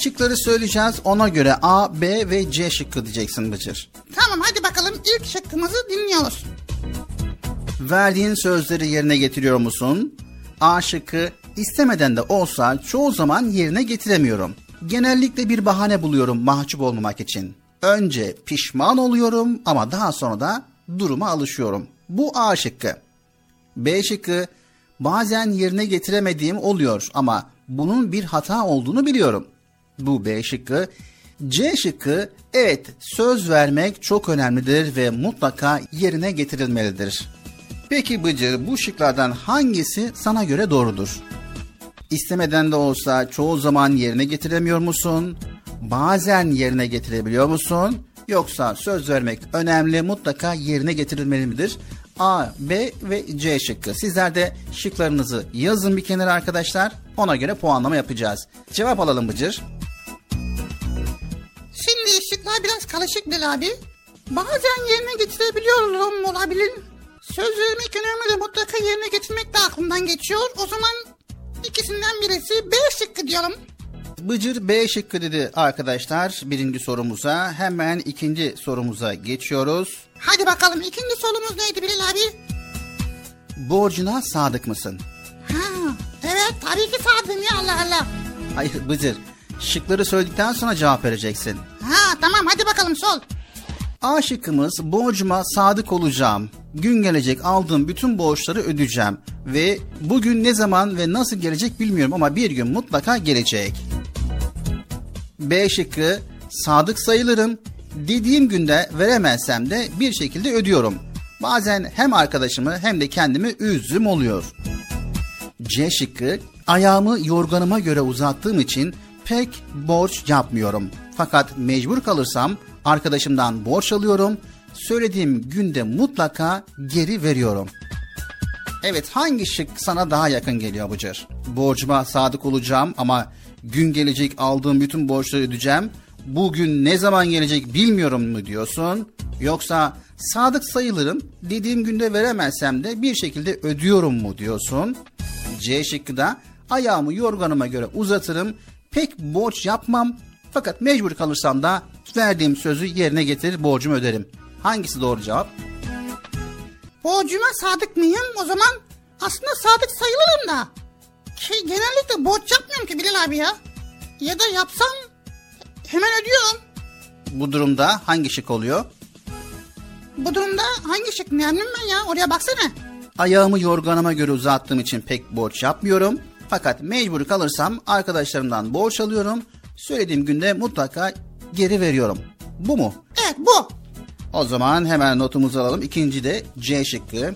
Şıkları söyleyeceğiz. Ona göre A, B ve C şıkkı diyeceksin Bıcır. Tamam hadi bakalım ilk şıkkımızı dinliyoruz. Verdiğin sözleri yerine getiriyor musun? A şıkkı istemeden de olsa çoğu zaman yerine getiremiyorum. Genellikle bir bahane buluyorum mahcup olmamak için. Önce pişman oluyorum ama daha sonra da duruma alışıyorum. Bu A şıkkı. B şıkkı bazen yerine getiremediğim oluyor ama bunun bir hata olduğunu biliyorum. Bu B şıkkı. C şıkkı evet söz vermek çok önemlidir ve mutlaka yerine getirilmelidir. Peki Bıcır bu şıklardan hangisi sana göre doğrudur? İstemeden de olsa çoğu zaman yerine getiremiyor musun? Bazen yerine getirebiliyor musun? Yoksa söz vermek önemli mutlaka yerine getirilmeli midir? A, B ve C şıkkı. Sizler de şıklarınızı yazın bir kenara arkadaşlar. Ona göre puanlama yapacağız. Cevap alalım Bıcır. Şimdi şıklar biraz karışık Bilal abi. Bazen yerine getirebiliyorum olabilir. Söz vermek önemli de mutlaka yerine getirmek de aklımdan geçiyor. O zaman ikisinden birisi B şıkkı diyorum. Bıcır B şıkkı dedi arkadaşlar birinci sorumuza. Hemen ikinci sorumuza geçiyoruz. Hadi bakalım ikinci sorumuz neydi Bilal abi? Borcuna sadık mısın? Ha, evet tabii ki sadım ya Allah Allah. Hayır Bıcır. Şıkları söyledikten sonra cevap vereceksin. Ha tamam hadi bakalım sol. A şıkkımız borcuma sadık olacağım. Gün gelecek aldığım bütün borçları ödeyeceğim. Ve bugün ne zaman ve nasıl gelecek bilmiyorum ama bir gün mutlaka gelecek. B şıkkı sadık sayılırım. Dediğim günde veremezsem de bir şekilde ödüyorum. Bazen hem arkadaşımı hem de kendimi üzdüm oluyor. C şıkkı ayağımı yorganıma göre uzattığım için pek borç yapmıyorum. Fakat mecbur kalırsam arkadaşımdan borç alıyorum. Söylediğim günde mutlaka geri veriyorum. Evet hangi şık sana daha yakın geliyor Bıcır? Borcuma sadık olacağım ama gün gelecek aldığım bütün borçları ödeyeceğim. bugün ne zaman gelecek bilmiyorum mu diyorsun? Yoksa sadık sayılırım dediğim günde veremezsem de bir şekilde ödüyorum mu diyorsun? C şıkkı da ayağımı yorganıma göre uzatırım pek borç yapmam fakat mecbur kalırsam da verdiğim sözü yerine getirir borcumu öderim. Hangisi doğru cevap? Borcuma sadık mıyım? O zaman aslında sadık sayılırım da. Ki genellikle borç yapmıyorum ki Bilal abi ya. Ya da yapsam hemen ödüyorum. Bu durumda hangi şık oluyor? Bu durumda hangi şık memnun ben ya? Oraya baksana. Ayağımı yorganıma göre uzattığım için pek borç yapmıyorum. Fakat mecbur kalırsam arkadaşlarımdan borç alıyorum. Söylediğim günde mutlaka geri veriyorum. Bu mu? Evet bu. O zaman hemen notumuzu alalım. İkinci de C şıkkı.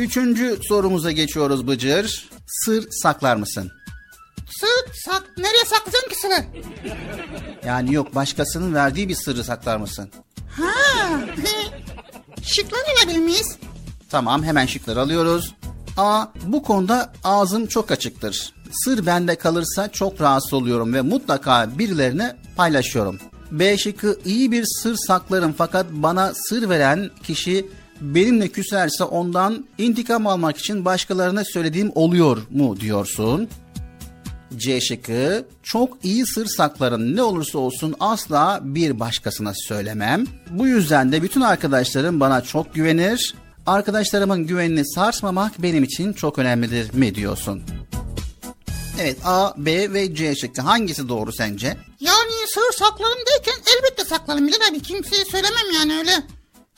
Üçüncü sorumuza geçiyoruz Bıcır. Sır saklar mısın? Sır sak nereye saklayacaksın ki sırrı? Yani yok başkasının verdiği bir sırrı saklar mısın? Ha. Şıkları alabilir miyiz? Tamam hemen şıkları alıyoruz. A. Bu konuda ağzım çok açıktır. Sır bende kalırsa çok rahatsız oluyorum ve mutlaka birilerine paylaşıyorum. B şıkkı iyi bir sır saklarım fakat bana sır veren kişi benimle küserse ondan intikam almak için başkalarına söylediğim oluyor mu diyorsun. C şıkkı çok iyi sır saklarım ne olursa olsun asla bir başkasına söylemem. Bu yüzden de bütün arkadaşlarım bana çok güvenir. Arkadaşlarımın güvenini sarsmamak benim için çok önemlidir mi diyorsun? Evet A, B ve C şıkkı hangisi doğru sence? Yani sır saklarım derken elbette saklarım Bilal abi. Kimseye söylemem yani öyle.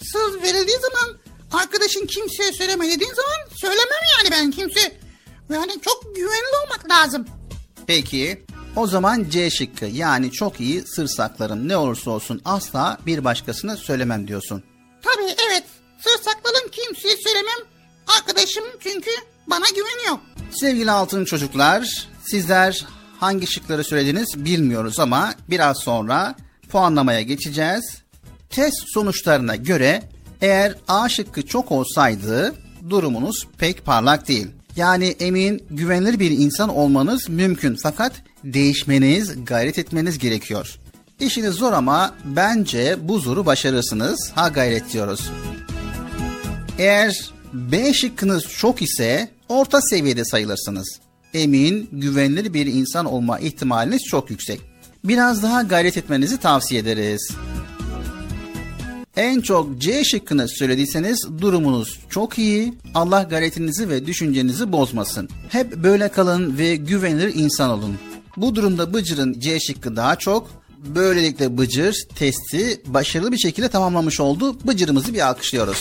Sır verildiği zaman arkadaşın kimseye söyleme dediğin zaman söylemem yani ben kimse. Yani çok güvenli olmak lazım. Peki o zaman C şıkkı yani çok iyi sır saklarım ne olursa olsun asla bir başkasına söylemem diyorsun. Tabii evet. Sır saklarım kimseye söylemem. Arkadaşım çünkü bana güveniyor. Sevgili altın çocuklar sizler hangi şıkları söylediniz bilmiyoruz ama biraz sonra puanlamaya geçeceğiz. Test sonuçlarına göre eğer A şıkkı çok olsaydı durumunuz pek parlak değil. Yani emin, güvenilir bir insan olmanız mümkün fakat değişmeniz, gayret etmeniz gerekiyor. İşiniz zor ama bence bu zoru başarırsınız. Ha gayret diyoruz. Eğer B şıkkınız çok ise orta seviyede sayılırsınız. Emin, güvenilir bir insan olma ihtimaliniz çok yüksek. Biraz daha gayret etmenizi tavsiye ederiz. En çok C şıkkını söylediyseniz durumunuz çok iyi. Allah gayretinizi ve düşüncenizi bozmasın. Hep böyle kalın ve güvenilir insan olun. Bu durumda Bıcır'ın C şıkkı daha çok. Böylelikle Bıcır testi başarılı bir şekilde tamamlamış oldu. Bıcır'ımızı bir alkışlıyoruz.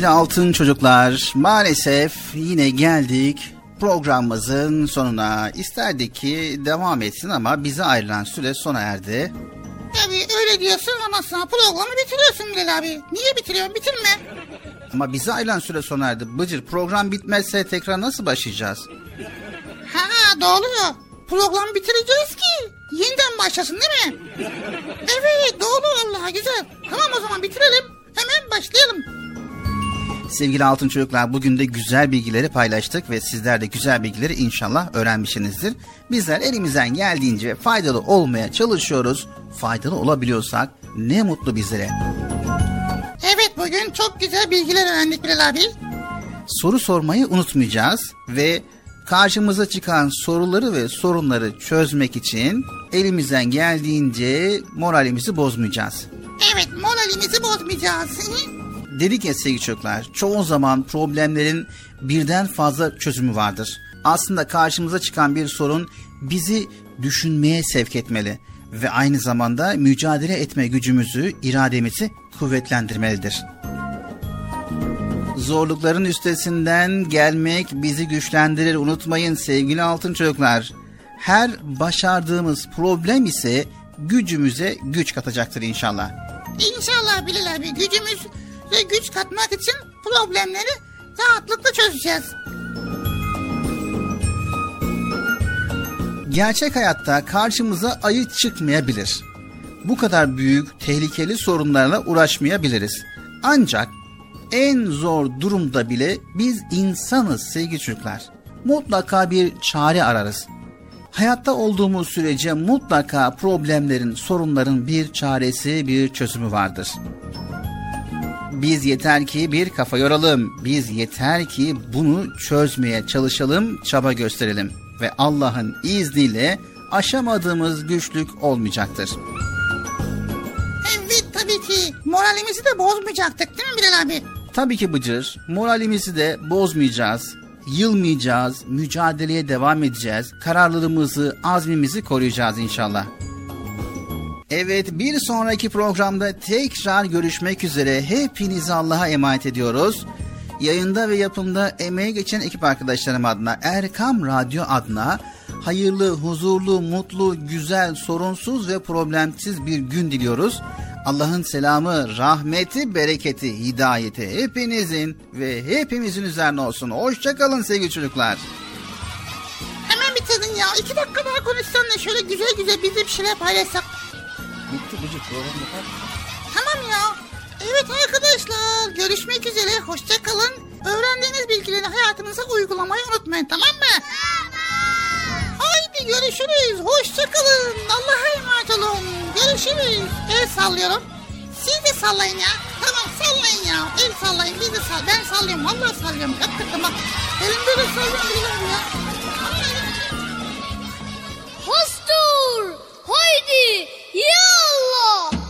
Sevgili altın çocuklar maalesef yine geldik programımızın sonuna. İsterdik ki devam etsin ama bize ayrılan süre sona erdi. Tabii öyle diyorsun ama sana programı bitiriyorsun Bilal abi. Niye bitiriyorsun? Bitirme. Ama bize ayrılan süre sona erdi. Bıcır program bitmezse tekrar nasıl başlayacağız? Ha doğru. Programı bitireceğiz ki yeniden başlasın değil mi? Evet doğru Allah güzel. Tamam o zaman bitirelim. Hemen başlayalım. Sevgili altın çocuklar bugün de güzel bilgileri paylaştık ve sizler de güzel bilgileri inşallah öğrenmişsinizdir. Bizler elimizden geldiğince faydalı olmaya çalışıyoruz. Faydalı olabiliyorsak ne mutlu bizlere. Evet bugün çok güzel bilgiler öğrendik Bilal abi. Soru sormayı unutmayacağız ve karşımıza çıkan soruları ve sorunları çözmek için elimizden geldiğince moralimizi bozmayacağız. Evet moralimizi bozmayacağız. Dedik ya sevgili çocuklar, çoğu zaman problemlerin birden fazla çözümü vardır. Aslında karşımıza çıkan bir sorun bizi düşünmeye sevk etmeli ve aynı zamanda mücadele etme gücümüzü, irademizi kuvvetlendirmelidir. Zorlukların üstesinden gelmek bizi güçlendirir unutmayın sevgili altın çocuklar. Her başardığımız problem ise gücümüze güç katacaktır inşallah. İnşallah Bilal abi gücümüz ve güç katmak için problemleri rahatlıkla çözeceğiz. Gerçek hayatta karşımıza ayı çıkmayabilir. Bu kadar büyük, tehlikeli sorunlarla uğraşmayabiliriz. Ancak en zor durumda bile biz insanız sevgili çocuklar. Mutlaka bir çare ararız. Hayatta olduğumuz sürece mutlaka problemlerin, sorunların bir çaresi, bir çözümü vardır. Biz yeter ki bir kafa yoralım. Biz yeter ki bunu çözmeye çalışalım, çaba gösterelim ve Allah'ın izniyle aşamadığımız güçlük olmayacaktır. Evet tabii ki moralimizi de bozmayacaktık değil mi Bilal abi? Tabii ki Bıcır, moralimizi de bozmayacağız, yılmayacağız, mücadeleye devam edeceğiz, kararlılığımızı, azmimizi koruyacağız inşallah. Evet bir sonraki programda tekrar görüşmek üzere hepinizi Allah'a emanet ediyoruz. Yayında ve yapımda emeği geçen ekip arkadaşlarım adına Erkam Radyo adına hayırlı, huzurlu, mutlu, güzel, sorunsuz ve problemsiz bir gün diliyoruz. Allah'ın selamı, rahmeti, bereketi, hidayeti hepinizin ve hepimizin üzerine olsun. Hoşçakalın sevgili çocuklar. Hemen bitirdin ya. İki dakika daha konuşsan da şöyle güzel güzel bize bir şeyler paylaşsak. Bitti Bıcır program yapar. Tamam ya. Evet arkadaşlar görüşmek üzere hoşça kalın. Öğrendiğiniz bilgileri hayatınıza uygulamayı unutmayın tamam mı? Haydi görüşürüz. Hoşça kalın. Allah'a emanet olun. Görüşürüz. El sallıyorum. Siz de sallayın ya. Tamam sallayın ya. El sallayın. Biz de sall. Ben sallıyorum. Vallahi sallıyorum. Hakikaten bak. Elimde de sallıyorum ya. Hostur! Haydi! 要了。